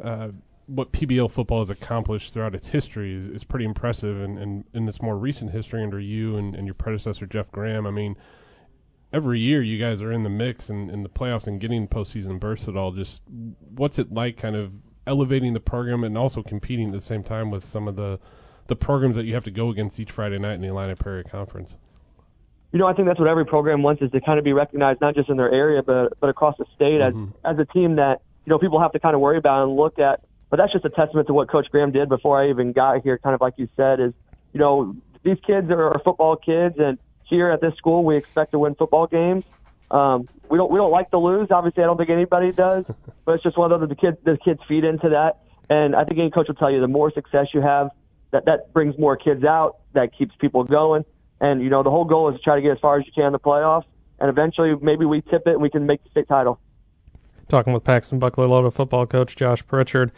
Speaker 3: uh, what PBL football has accomplished throughout its history is, is pretty impressive, and, and in its more recent history under you and, and your predecessor Jeff Graham. I mean, every year you guys are in the mix and in the playoffs and getting postseason bursts at all. Just what's it like, kind of elevating the program and also competing at the same time with some of the the programs that you have to go against each Friday night in the Illini Prairie Conference
Speaker 9: you know, I think that's what every program wants is to kind of be recognized not just in their area but but across the state mm-hmm. as as a team that you know people have to kind of worry about and look at. But that's just a testament to what Coach Graham did before I even got here. Kind of like you said, is you know these kids are, football kids, and here at this school we expect to win football games. Um, we don't we don't like to lose. Obviously, I don't think anybody does, but it's just one of those the kids the kids feed into that. And I think any coach will tell you the more success you have, that that brings more kids out, that keeps people going. And, you know, the whole goal is to try to get as far as you can in the playoffs. And eventually, maybe we tip it and we can make the state title.
Speaker 2: Talking with Paxton Buckley Loda football coach Josh Pritchard.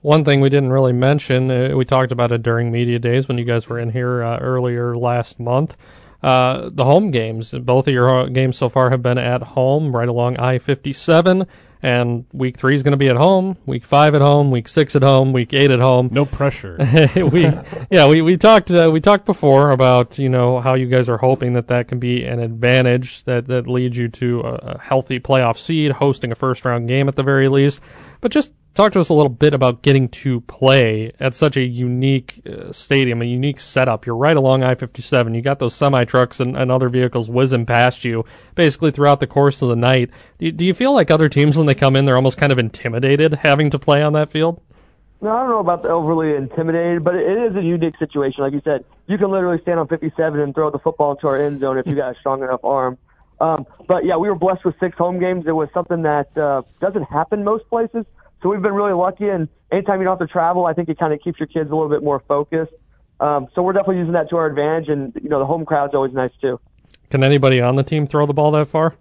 Speaker 2: One thing we didn't really mention, uh, we talked about it during media days when you guys were in here uh, earlier last month. Uh, the home games, both of your games so far have been at home, right along I 57. And week three is going to be at home. Week five at home. Week six at home. Week eight at home.
Speaker 3: No pressure.
Speaker 2: we, yeah, we we talked uh, we talked before about you know how you guys are hoping that that can be an advantage that that leads you to a, a healthy playoff seed, hosting a first round game at the very least. But just talk to us a little bit about getting to play at such a unique uh, stadium, a unique setup. You're right along I-57. You got those semi trucks and, and, other vehicles whizzing past you basically throughout the course of the night. Do you, do you feel like other teams when they come in, they're almost kind of intimidated having to play on that field?
Speaker 9: No, I don't know about the overly intimidated, but it is a unique situation. Like you said, you can literally stand on 57 and throw the football into our end zone if you got a strong enough arm. Um, but yeah, we were blessed with six home games. It was something that uh, doesn't happen most places. So we've been really lucky, and anytime you don't have to travel, I think it kind of keeps your kids a little bit more focused. Um, so we're definitely using that to our advantage, and you know the home crowd's always nice too.
Speaker 2: Can anybody on the team throw the ball that far?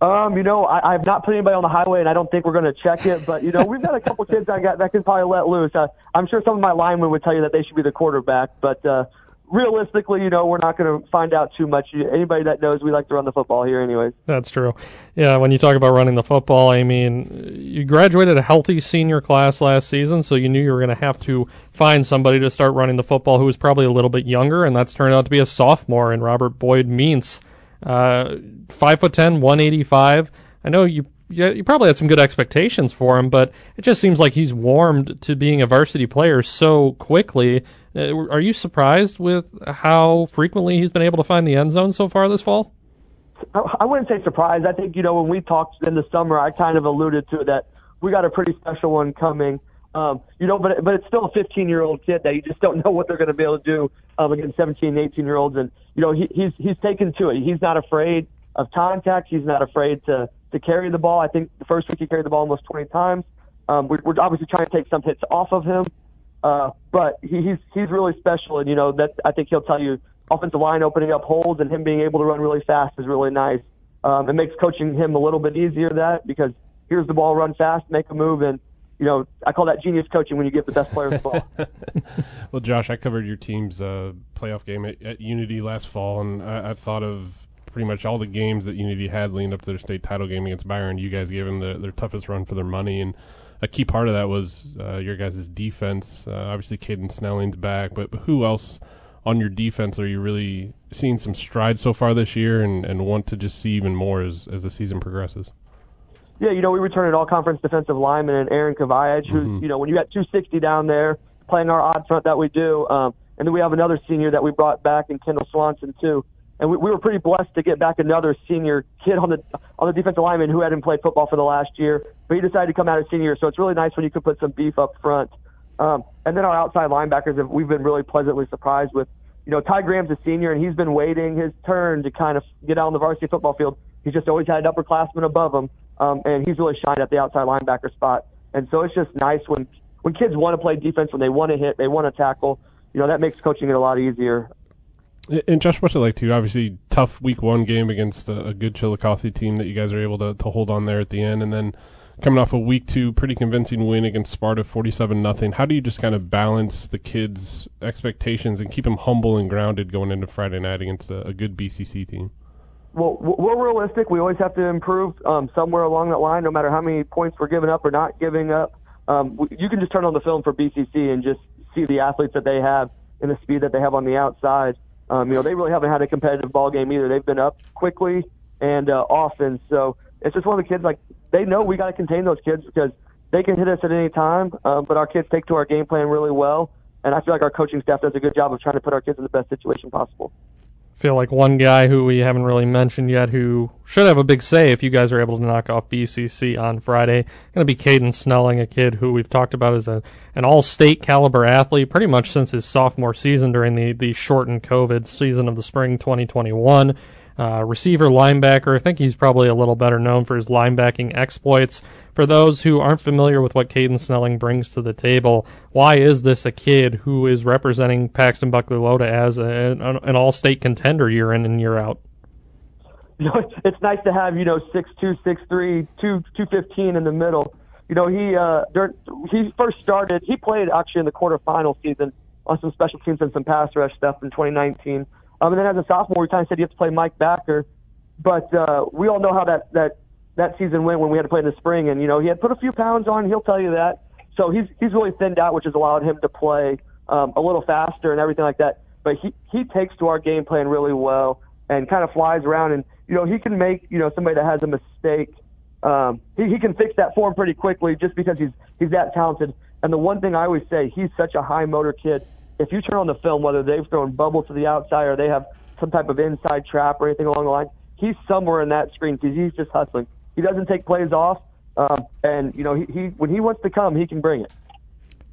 Speaker 9: Um, you know, I, I've not put anybody on the highway, and I don't think we're going to check it. But you know, we've got a couple kids that got that can probably let loose. Uh, I'm sure some of my linemen would tell you that they should be the quarterback, but uh, realistically, you know, we're not going to find out too much. Anybody that knows, we like to run the football here, anyways.
Speaker 2: That's true. Yeah, when you talk about running the football, I mean, you graduated a healthy senior class last season, so you knew you were going to have to find somebody to start running the football who was probably a little bit younger, and that's turned out to be a sophomore in Robert Boyd Means. Uh, five foot ten, one eighty five. I know you yeah, you probably had some good expectations for him, but it just seems like he's warmed to being a varsity player so quickly. Uh, are you surprised with how frequently he's been able to find the end zone so far this fall?
Speaker 9: I wouldn't say surprised. I think you know when we talked in the summer, I kind of alluded to that we got a pretty special one coming. Um, you know, but but it's still a 15 year old kid that you just don't know what they're going to be able to do um, against 17, 18 year olds, and you know he, he's he's taken to it. He's not afraid of contact. He's not afraid to to carry the ball. I think the first week he carried the ball almost 20 times. Um, we're, we're obviously trying to take some hits off of him, uh, but he, he's he's really special, and you know that I think he'll tell you offensive line opening up holes and him being able to run really fast is really nice. Um, it makes coaching him a little bit easier that because here's the ball, run fast, make a move, and you know I call that genius coaching when you give the best players the ball.
Speaker 3: well, Josh, I covered your team's uh, playoff game at, at, Unity last fall, and I, I, thought of pretty much all the games that Unity had leading up to their state title game against Byron. You guys gave them the, their toughest run for their money, and a key part of that was uh, your guys' defense. Uh, obviously, Caden Snelling's back, but, but who else? on your defense are you really seeing some strides so far this year and, and want to just see even more as, as the season progresses?
Speaker 9: Yeah, you know, we returned an all conference defensive lineman and Aaron Kavayaj, who's, mm-hmm. you know, when you got 260 down there playing our odd front that we do, um, and then we have another senior that we brought back in Kendall Swanson, too. And we, we were pretty blessed to get back another senior kid on the on the defensive lineman who hadn't played football for the last year, but he decided to come out as senior. So it's really nice when you can put some beef up front. Um, and then our outside linebackers, have, we've been really pleasantly surprised with. You know, Ty Graham's a senior, and he's been waiting his turn to kind of get out on the varsity football field. He's just always had upperclassmen above him, um, and he's really shined at the outside linebacker spot. And so it's just nice when when kids want to play defense, when they want to hit, they want to tackle. You know, that makes coaching it a lot easier.
Speaker 3: And Josh, what's it like to? Obviously, tough week one game against a, a good Chillicothe team that you guys are able to, to hold on there at the end, and then coming off a week two pretty convincing win against Sparta, forty-seven nothing. How do you just kind of balance the kids' expectations and keep them humble and grounded going into Friday night against a, a good BCC team?
Speaker 9: Well, we're realistic. We always have to improve um, somewhere along that line, no matter how many points we're giving up or not giving up. Um, you can just turn on the film for BCC and just see the athletes that they have and the speed that they have on the outside. Um, you know, they really haven't had a competitive ball game either. They've been up quickly and uh, often. So it's just one of the kids like they know we got to contain those kids because they can hit us at any time. Um, but our kids take to our game plan really well, and I feel like our coaching staff does a good job of trying to put our kids in the best situation possible.
Speaker 2: Feel like one guy who we haven't really mentioned yet, who should have a big say if you guys are able to knock off BCC on Friday, going to be Caden Snelling, a kid who we've talked about as a an all-state caliber athlete pretty much since his sophomore season during the the shortened COVID season of the spring 2021 uh, receiver, linebacker. I think he's probably a little better known for his linebacking exploits. For those who aren't familiar with what Caden Snelling brings to the table, why is this a kid who is representing Paxton Buckley Loda as a, an, an all-state contender year in and year out?
Speaker 9: You know, it's nice to have you know six two, six three, two two fifteen in the middle. You know, he uh, during, he first started. He played actually in the quarterfinal season on some special teams and some pass rush stuff in 2019. Um, and then as a sophomore, we kind of said you have to play Mike Backer, but uh, we all know how that that that season went when we had to play in the spring, and you know he had put a few pounds on. He'll tell you that. So he's he's really thinned out, which has allowed him to play um, a little faster and everything like that. But he he takes to our game plan really well and kind of flies around, and you know he can make you know somebody that has a mistake. Um, he, he can fix that form pretty quickly just because he's he's that talented. And the one thing I always say, he's such a high motor kid if you turn on the film, whether they've thrown bubble to the outside or they have some type of inside trap or anything along the line, he's somewhere in that screen because he's just hustling. He doesn't take plays off, um, and you know he, he when he wants to come, he can bring it.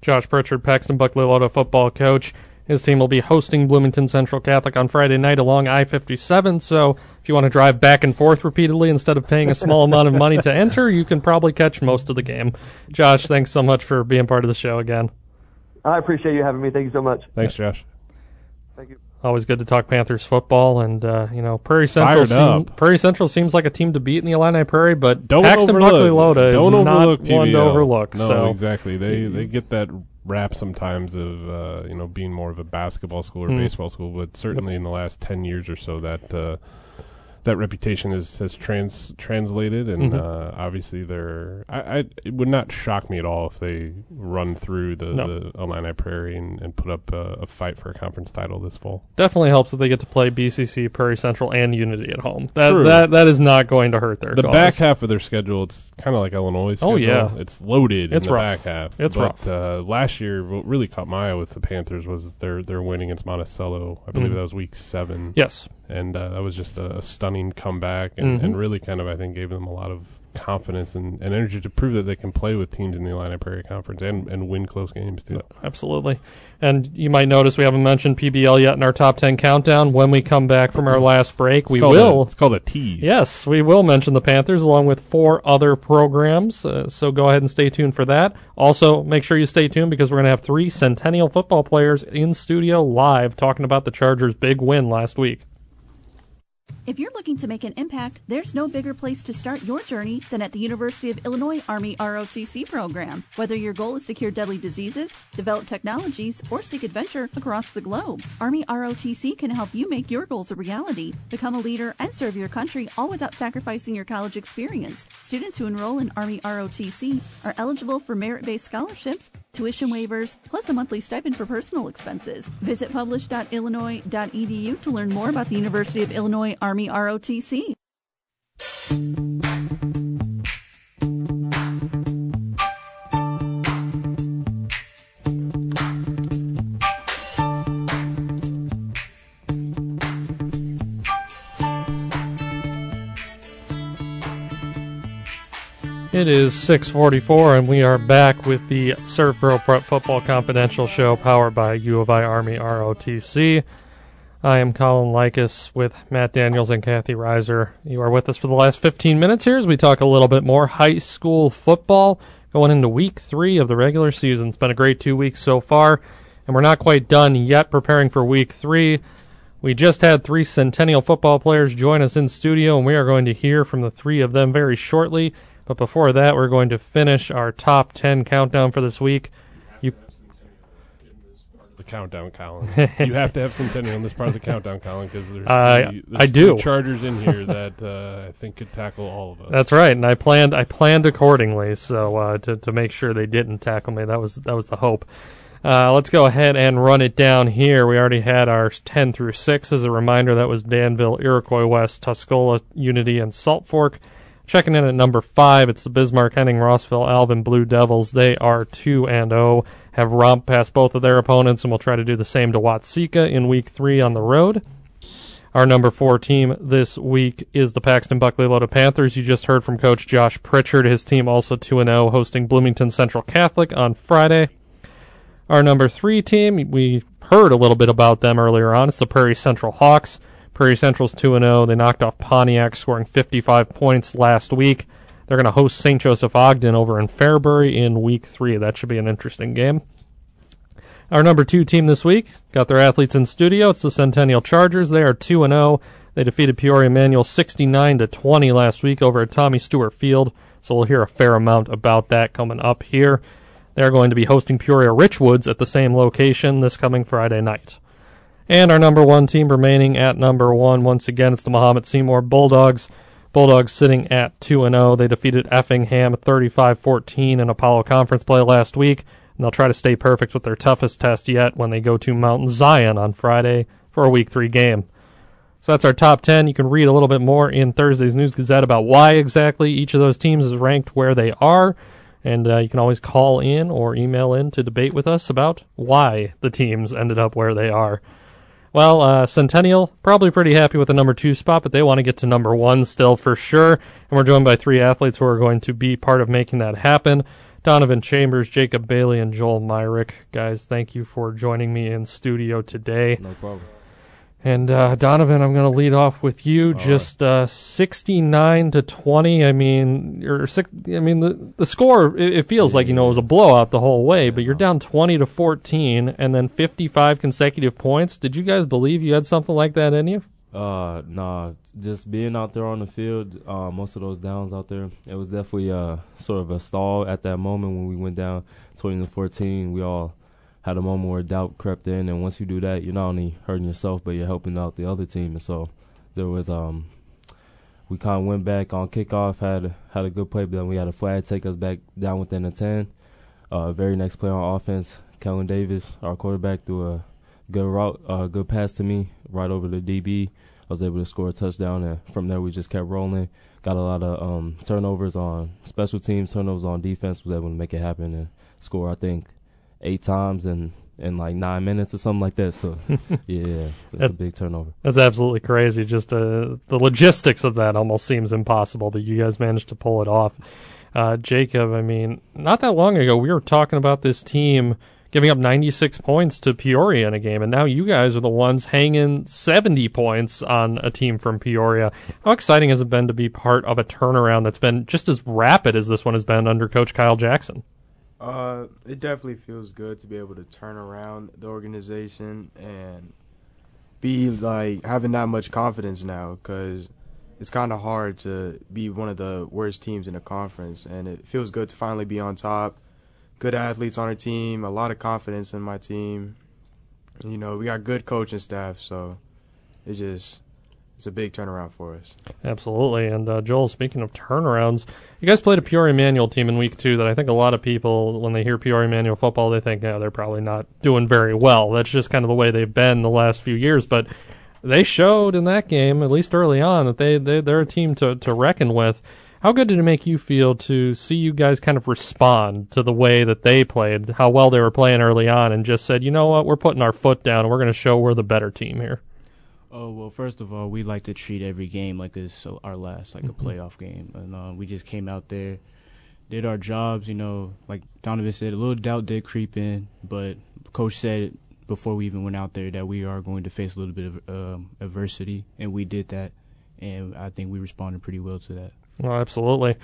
Speaker 2: Josh Pritchard, Paxton Buckley Loda football coach. His team will be hosting Bloomington Central Catholic on Friday night along I 57. So if you want to drive back and forth repeatedly instead of paying a small amount of money to enter, you can probably catch most of the game. Josh, thanks so much for being part of the show again.
Speaker 9: I appreciate you having me. Thank you so much.
Speaker 3: Thanks, Josh.
Speaker 9: Thank you.
Speaker 2: Always good to talk Panthers football, and uh, you know Prairie Central. Seem, Prairie Central seems like a team to beat in the Illini Prairie, but
Speaker 3: don't
Speaker 2: Paxton
Speaker 3: overlook,
Speaker 2: Buckley Loda is
Speaker 3: don't
Speaker 2: not
Speaker 3: overlook
Speaker 2: one to overlook.
Speaker 3: No,
Speaker 2: so.
Speaker 3: exactly. They they get that rap sometimes of uh, you know being more of a basketball school or mm. baseball school, but certainly in the last ten years or so that. Uh, that reputation is has trans translated, and mm-hmm. uh, obviously they're. I, I, it would not shock me at all if they run through the, no. the Illini Prairie and, and put up a, a, fight for a conference title this fall.
Speaker 2: Definitely helps that they get to play BCC, Prairie Central, and Unity at home. That True. that that is not going to hurt their.
Speaker 3: The
Speaker 2: cause.
Speaker 3: back half of their schedule, it's kind of like Illinois.
Speaker 2: Oh yeah,
Speaker 3: it's loaded.
Speaker 2: It's
Speaker 3: in the
Speaker 2: rough.
Speaker 3: back half.
Speaker 2: It's
Speaker 3: but,
Speaker 2: rough.
Speaker 3: Uh, last year, what really caught my eye with the Panthers was their their win against Monticello. I believe mm. that was week seven.
Speaker 2: Yes,
Speaker 3: and uh, that was just a, a stunning comeback and, mm-hmm. and, really kind of I think gave them a lot of confidence and, and, energy to prove that they can play with teams in the Illini Prairie Conference and, and win close games too.
Speaker 2: Absolutely. And you might notice we haven't mentioned PBL yet in our top 10 countdown. When we come back from our last break,
Speaker 3: it's
Speaker 2: we will.
Speaker 3: A, it's called a tease.
Speaker 2: Yes, we will mention the Panthers along with four other programs. Uh, so go ahead and stay tuned for that. Also, make sure you stay tuned because we're going to have three Centennial football players in studio live talking about the Chargers' big win last week.
Speaker 10: If you're looking to make an impact, there's no bigger place to start your journey than at the University of Illinois Army ROTC program. Whether your goal is to cure deadly diseases, develop technologies, or seek adventure across the globe, Army ROTC can help you make your goals a reality, become a leader, and serve your country all without sacrificing your college experience. Students who enroll in Army ROTC are eligible for merit based scholarships, tuition waivers, plus a monthly stipend for personal expenses. Visit publish.illinois.edu to learn more about the University of Illinois Army ROTC.
Speaker 2: It is 644, and we are back with the ServPro Prep Football Confidential Show powered by U of I Army ROTC. I am Colin Likas with Matt Daniels and Kathy Reiser. You are with us for the last 15 minutes here as we talk a little bit more high school football going into week three of the regular season. It's been a great two weeks so far, and we're not quite done yet preparing for week three. We just had three Centennial football players join us in studio, and we are going to hear from the three of them very shortly. But before that, we're going to finish our top 10 countdown for this week. You
Speaker 3: the countdown, Colin. you have to have Centennial in this part of the countdown, Colin, because there's,
Speaker 2: Uh,
Speaker 3: three-
Speaker 2: I
Speaker 3: there's
Speaker 2: do.
Speaker 3: Chargers in here that uh, I think could tackle all of us.
Speaker 2: That's right, and I planned I planned accordingly, so uh, to to make sure they didn't tackle me. That was that was the hope. Uh, let's go ahead and run it down here. We already had our 10 through 6. As a reminder, that was Danville, Iroquois West, Tuscola, Unity, and Salt Fork. Checking in at number 5, it's the Bismarck, Henning, Rossville, Alvin Blue Devils. They are 2 and 0, have romped past both of their opponents, and will try to do the same to Watseka in week 3 on the road. Our number four team this week is the Paxton Buckley Loda Panthers. You just heard from Coach Josh Pritchard. His team also 2 0, hosting Bloomington Central Catholic on Friday. Our number three team, we heard a little bit about them earlier on. It's the Prairie Central Hawks. Prairie Central's 2 0. They knocked off Pontiac, scoring 55 points last week. They're going to host St. Joseph Ogden over in Fairbury in week three. That should be an interesting game. Our number two team this week got their athletes in studio. It's the Centennial Chargers. They are 2 0. They defeated Peoria Manual 69 to 20 last week over at Tommy Stewart Field. So we'll hear a fair amount about that coming up here. They're going to be hosting Peoria Richwoods at the same location this coming Friday night. And our number one team remaining at number one, once again, it's the Mahomet Seymour Bulldogs. Bulldogs sitting at 2 0. They defeated Effingham 35 14 in Apollo Conference play last week. And they'll try to stay perfect with their toughest test yet when they go to Mount Zion on Friday for a week three game. So that's our top 10. You can read a little bit more in Thursday's News Gazette about why exactly each of those teams is ranked where they are. And uh, you can always call in or email in to debate with us about why the teams ended up where they are. Well, uh, Centennial probably pretty happy with the number two spot, but they want to get to number one still for sure. And we're joined by three athletes who are going to be part of making that happen. Donovyn Chambers, Jacob Bailey, and Joel Myrick. Guys, thank you for joining me in studio today.
Speaker 11: No problem.
Speaker 2: And uh, Donovyn, I'm going to lead off with you. just uh, 69 to 20. I mean, or six, I mean the the score. It, it feels like you know it was a blowout the whole way, but you're down 20 to 14, and then 55 consecutive points. Did you guys believe you had something like that in you?
Speaker 11: Uh, nah, just being out there on the field, uh, most of those downs out there, it was definitely uh sort of a stall at that moment when we went down 20 to 14. We all had a moment where doubt crept in, and once you do that, you're not only hurting yourself, but you're helping out the other team. And so there was um, we kind of went back on kickoff, had had a good play, but then we had a flag take us back down within the 10. Uh, very next play on offense, Kellen Davis, our quarterback, threw a good route, uh, good pass to me right over the DB. I was able to score a touchdown, and from there we just kept rolling. Got a lot of um, turnovers on special teams, turnovers on defense. Was able to make it happen and score. I think eight times in in like nine minutes or something like that. So yeah,
Speaker 2: That's-
Speaker 11: a big turnover.
Speaker 2: That's absolutely crazy. Just uh, the logistics of that almost seems impossible, but you guys managed to pull it off. Uh, Jacob, I mean, not that long ago, we were talking about this team giving up 96 points to Peoria in a game, and now you guys are the ones hanging 70 points on a team from Peoria. How exciting has it been to be part of a turnaround that's been just as rapid as this one has been under Coach Kyle Jackson?
Speaker 12: Uh, it definitely feels good to be able to turn around the organization and be like having that much confidence now because it's kind of hard to be one of the worst teams in the conference, and it feels good to finally be on top. Good athletes on our team, a lot of confidence in my team. You know, we got good coaching staff, so it just it's a big turnaround for us.
Speaker 2: Absolutely. And uh, Joel, speaking of turnarounds, you guys played a Peoria Manual team in week two that I think a lot of people, when they hear Peoria Manual football, they think, yeah, they're probably not doing very well. That's just kind of the way they've been the last few years. But they showed in that game, at least early on, that they, they they're a team to, to reckon with. How good did it make you feel to see you guys kind of respond to the way that they played, how well they were playing early on, and just said, you know what, we're putting our foot down and we're going to show we're the better team here?
Speaker 13: Oh well, first of all, we like to treat every game like it's our last, like
Speaker 2: Mm-hmm.
Speaker 13: a playoff game, and uh, we just came out there, did our jobs. You know, like Donovyn said, a little doubt did creep in, but coach said before we even went out there that we are going to face a little bit of um, adversity, and we did that, and I think we responded pretty well to that.
Speaker 2: Well, absolutely.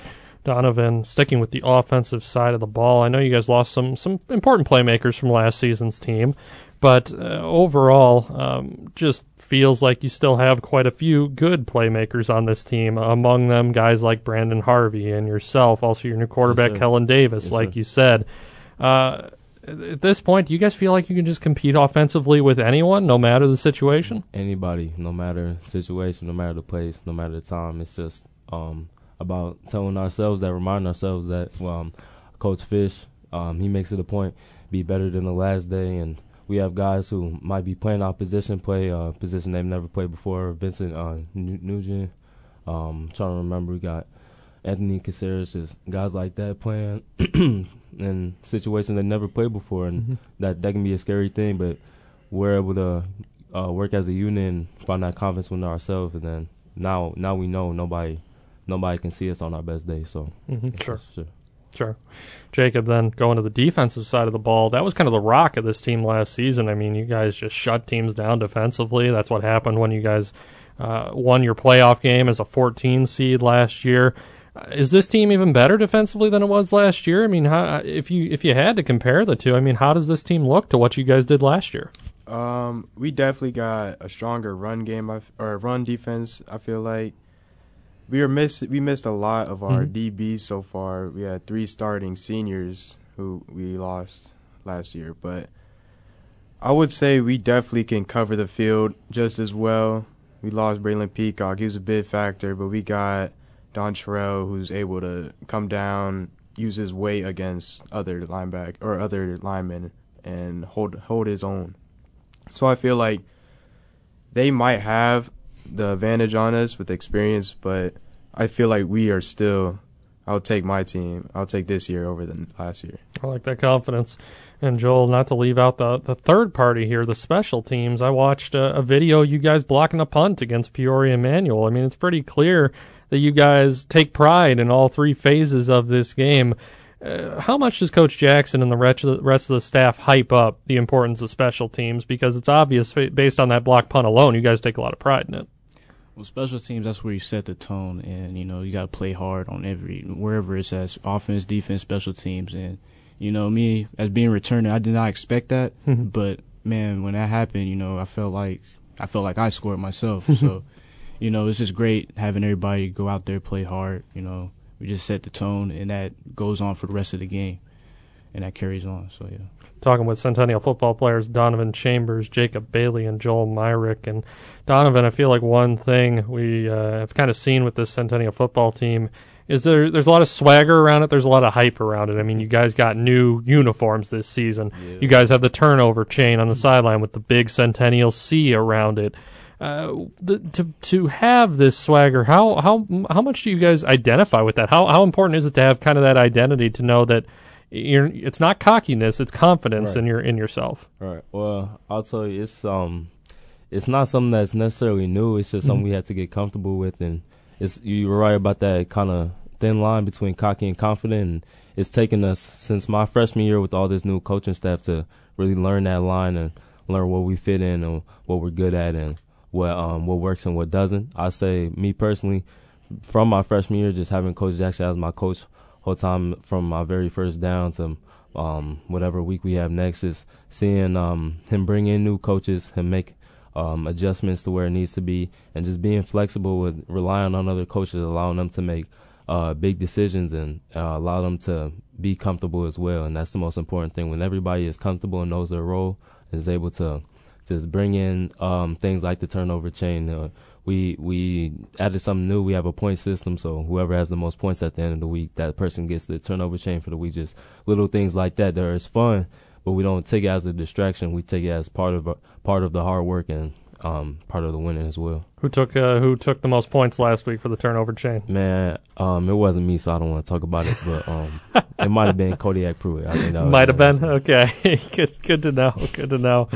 Speaker 2: Donovyn, sticking with the offensive side of the ball, I know you guys lost some some important playmakers from last season's team, but uh, overall, um, just feels like you still have quite a few good playmakers on this team. Among them, guys like Brandon Harvey and yourself, also your new quarterback,
Speaker 11: sir.
Speaker 2: Kellen Davis,
Speaker 11: Yes,
Speaker 2: like
Speaker 11: sir.
Speaker 2: you said. Uh, at this point, do you guys feel like you can just compete offensively with anyone, no matter the situation?
Speaker 11: anybody, no matter situation, no matter the place, no matter the time. It's just um, about telling ourselves that, remind ourselves that um, Coach Fish, um, he makes it a point, be better than the last day, and we have guys who might be playing our position, play a position they've never played before. Vincent uh, Nugent, um, trying to remember, we got Anthony Caceres, just guys like that playing in situations they never played before, and
Speaker 2: Mhm.
Speaker 11: that that can be a scary thing. But we're able to uh, work as a unit and find that confidence within ourselves, and then now now we know nobody nobody can see us on our best day. So
Speaker 2: Mhm,
Speaker 11: it's
Speaker 2: sure.
Speaker 11: sure.
Speaker 2: Sure. Jacob, then going to the defensive side of the ball, that was kind of the rock of this team last season. I mean, you guys just shut teams down defensively. That's what happened when you guys uh, won your playoff game as a 14 seed last year. Uh, Is this team even better defensively than it was last year? I mean, how, if you if you had to compare the two, I mean, how does this team look to what you guys did last year?
Speaker 12: Um, we definitely got a stronger run game or run defense. I feel like we were miss we missed a lot of our
Speaker 2: Mhm.
Speaker 12: DBs so far. We had three starting seniors who we lost last year, but I would say we definitely can cover the field just as well. We lost Braylon Peacock; he was a big factor, but we got Don Terrell, who's able to come down, use his weight against other lineback or other linemen, and hold hold his own. So I feel like they might have the advantage on us with experience, but I feel like we are still. I'll take my team. I'll take this year over the last year.
Speaker 2: I like that confidence. And Joel, not to leave out the, the third party here, the special teams. I watched a, a video you guys blocking a punt against Peoria Manual. I mean, it's pretty clear that you guys take pride in all three phases of this game. Uh, how much does Coach Jackson and the rest of the, rest of the staff hype up the importance of special teams? Because it's obvious based on that block punt alone, you guys take a lot of pride in it.
Speaker 13: Well, special teams, that's where you set the tone, and you know you got to play hard on every wherever it's at, offense, defense, special teams, and you know me as being returning, I did not expect that,
Speaker 2: Mhm.
Speaker 13: but man, when that happened, you know I felt like I felt like I scored myself. so, you know, it's just great having everybody go out there play hard. You know, we just set the tone, and that goes on for the rest of the game, and that carries on. So yeah.
Speaker 2: Talking with Centennial football players Donovyn Chambers, Jacob Bailey, and Joel Myrick. And Donovyn, I feel like one thing we uh, have kind of seen with this Centennial football team is there there's a lot of swagger around it. There's a lot of hype around it. I mean, you guys got new uniforms this season. You guys have the turnover chain on the sideline with the big Centennial C around it. Uh, the, to to have this swagger, how how how much do you guys identify with that? How how important is it to have kind of that identity to know that you're it's not cockiness, it's confidence
Speaker 11: Right.
Speaker 2: in your in yourself.
Speaker 11: Right. Well, I'll tell you, it's um, it's not something that's necessarily new. It's just something
Speaker 2: Mhm.
Speaker 11: we had to get comfortable with, and it's you were right about that kind of thin line between cocky and confident. And it's taken us since my freshman year with all this new coaching staff to really learn that line and learn what we fit in and what we're good at and what um what works and what doesn't. I say me personally, from my freshman year, just having Coach Jackson as my coach whole time from my very first down to um, whatever week we have next is seeing um, him bring in new coaches and make um, adjustments to where it needs to be, and just being flexible with relying on other coaches, allowing them to make uh, big decisions and uh, allow them to be comfortable as well. And that's the most important thing. When everybody is comfortable and knows their role, and is able to just bring in um, things like the turnover chain. Uh, we we added something new. We have a point system, so whoever has the most points at the end of the week, that person gets the turnover chain for the week. Just little things like that. There is fun, but we don't take it as a distraction. We take it as part of a, part of the hard work and um, part of the winning as well.
Speaker 2: Who took uh, who took the most points last week for the turnover chain?
Speaker 11: Man, um, it wasn't me, so I don't want to talk about it. But um, it might have been Kodiak Pruitt. I think that
Speaker 2: might have been. Okay, good, good to know. Good to know.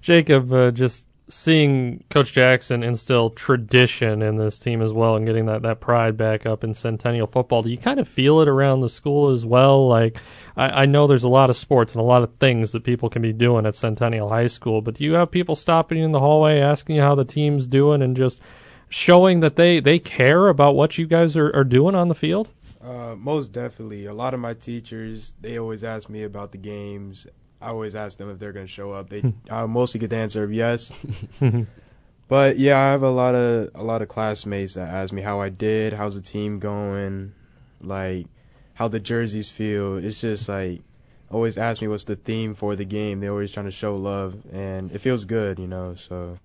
Speaker 2: Jacob, uh, just seeing Coach Jackson instill tradition in this team as well and getting that, that pride back up in Centennial football, do you kind of feel it around the school as well? Like, I, I know there's a lot of sports and a lot of things that people can be doing at Centennial High School, but do you have people stopping you in the hallway asking you how the team's doing and just showing that they, they care about what you guys are, are doing on the field?
Speaker 12: Uh, most definitely. A lot of my teachers, they always ask me about the games I always ask them if they're going to show up. They I mostly get the answer of yes. but yeah, I have a lot of a lot of classmates that ask me how I did, how's the team going, like how the jerseys feel. It's just like always ask me what's the theme for the game. They're always trying to show love, and it feels good, you know. So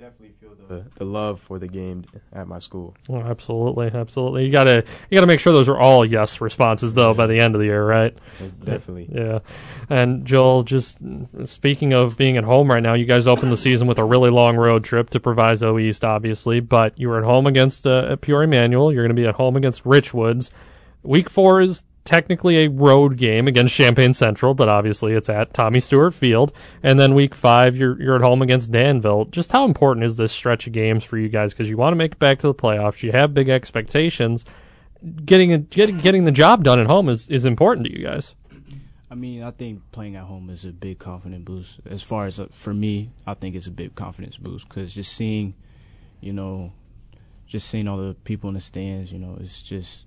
Speaker 12: definitely feel the the love for the game at my school.
Speaker 2: Oh, absolutely, absolutely. You gotta you gotta make sure those are all yes responses though by the end of the year, right?
Speaker 12: Definitely.
Speaker 2: Yeah. And Joel, just speaking of being at home right now, you guys opened the season with a really long road trip to Proviso East, obviously, but you were at home against uh, Peoria Manual. You're going to be at home against Richwoods. Week four is technically a road game against Champaign Central, but obviously it's at Tommy Stewart Field. And then week five, you're you're at home against Danville. Just how important is this stretch of games for you guys? Because you want to make it back to the playoffs. You have big expectations. Getting a, getting getting the job done at home is, is important to you guys.
Speaker 13: I mean, I think playing at home is a big confidence boost. As far as uh, for me, I think it's a big confidence boost because just seeing, you know, just seeing all the people in the stands, you know, it's just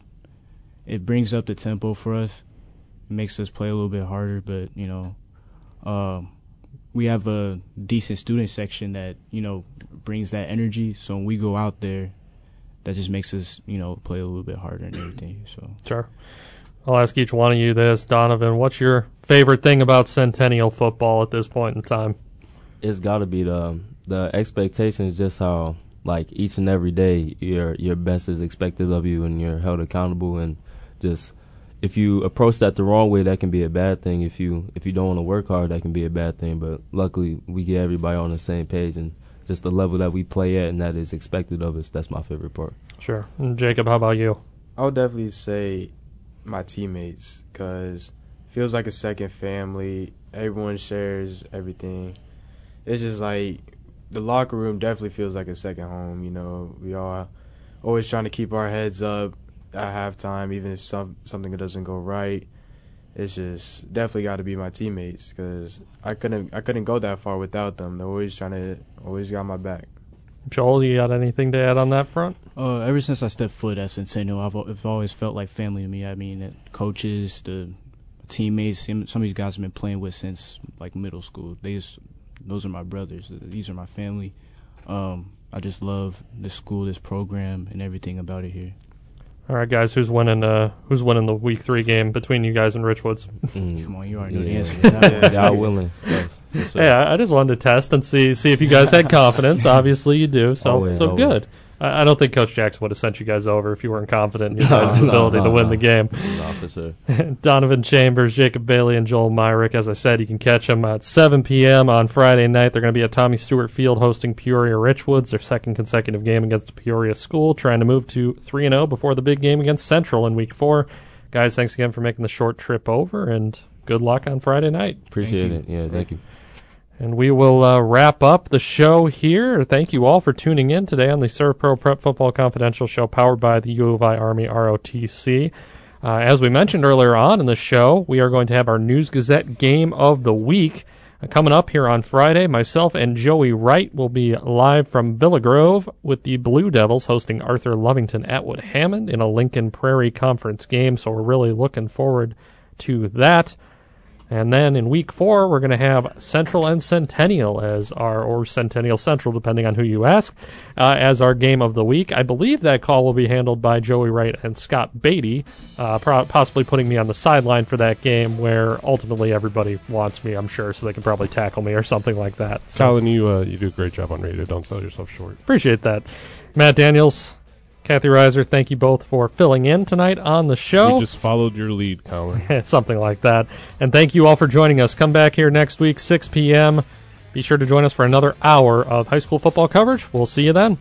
Speaker 13: it brings up the tempo for us. It makes us play a little bit harder, but you know, um, we have a decent student section that you know brings that energy. So when we go out there, that just makes us you know play a little bit harder and everything. So
Speaker 2: sure. I'll ask each one of you this, Donovyn. What's your favorite thing about Centennial football at this point in time?
Speaker 11: It's got to be the the expectations, just how like each and every day your your best is expected of you, and you're held accountable. And just if you approach that the wrong way, that can be a bad thing. If you if you don't want to work hard, that can be a bad thing. But luckily, we get everybody on the same page, and just the level that we play at, and that is expected of us. That's my favorite part.
Speaker 2: Sure, Jacob. How about you?
Speaker 12: I would definitely say my teammates because feels like a second family. Everyone shares everything. It's just like the locker room definitely feels like a second home. You know, we all always trying to keep our heads up at halftime, even if some something doesn't go right. It's just definitely got to be my teammates because I couldn't I couldn't go that far without them. They're always trying to always got my back.
Speaker 2: Joel, you got anything to add on that front?
Speaker 13: Uh, ever since I stepped foot at Centennial, I've, I've always felt like family to me. I mean, the coaches, the teammates, some of these guys I've been playing with since like middle school. They just, those are my brothers. These are my family. Um, I just love this school, this program, and everything about it here.
Speaker 2: All right, guys, who's winning? Uh, who's winning the week three game between you guys and Richwoods?
Speaker 13: Mm. Come on, you already know yeah. the
Speaker 11: answer. Y'all willing? Yes.
Speaker 2: Yes, yeah, I just wanted to test and see see if you guys had confidence. Obviously, you do. So always, so always. good. I don't think Coach Jackson would have sent you guys over if you weren't confident in your guys' no, ability no, to win no. the game.
Speaker 11: Officer.
Speaker 2: Donovyn Chambers, Jacob Bailey, and Joel Myrick. As I said, you can catch them at 7 p.m. on Friday night. They're going to be at Tommy Stewart Field hosting Peoria Richwoods, their second consecutive game against the Peoria school, trying to move to 3 0 before the big game against Central in week four. Guys, thanks again for making the short trip over, and good luck on Friday night.
Speaker 11: Appreciate it. Yeah, thank you.
Speaker 2: And we will uh, wrap up the show here. Thank you all for tuning in today on the ServPro Prep Football Confidential show powered by the U of I Army ROTC. Uh, as we mentioned earlier on in the show, we are going to have our News Gazette Game of the Week uh, coming up here on Friday. Myself and Joey Wright will be live from Villa Grove with the Blue Devils hosting Arthur Lovington Atwood Hammond in a Lincoln Prairie Conference game. So we're really looking forward to that. And then in week four, we're going to have Central and Centennial as our, or Centennial Central, depending on who you ask, uh, as our game of the week. I believe that call will be handled by Joey Wright and Scott Beatty, uh, pro- possibly putting me on the sideline for that game where ultimately everybody wants me, I'm sure, so they can probably tackle me or something like that. So
Speaker 3: Colin, you uh, you do a great job on radio. Don't sell yourself short.
Speaker 2: appreciate that. Matt Daniels, Kathy Reiser, thank you both for filling in tonight on the show.
Speaker 3: We just followed your lead, Colin.
Speaker 2: Something like that. And thank you all for joining us. Come back here next week, 6 p.m. Be sure to join us for another hour of high school football coverage. We'll see you then.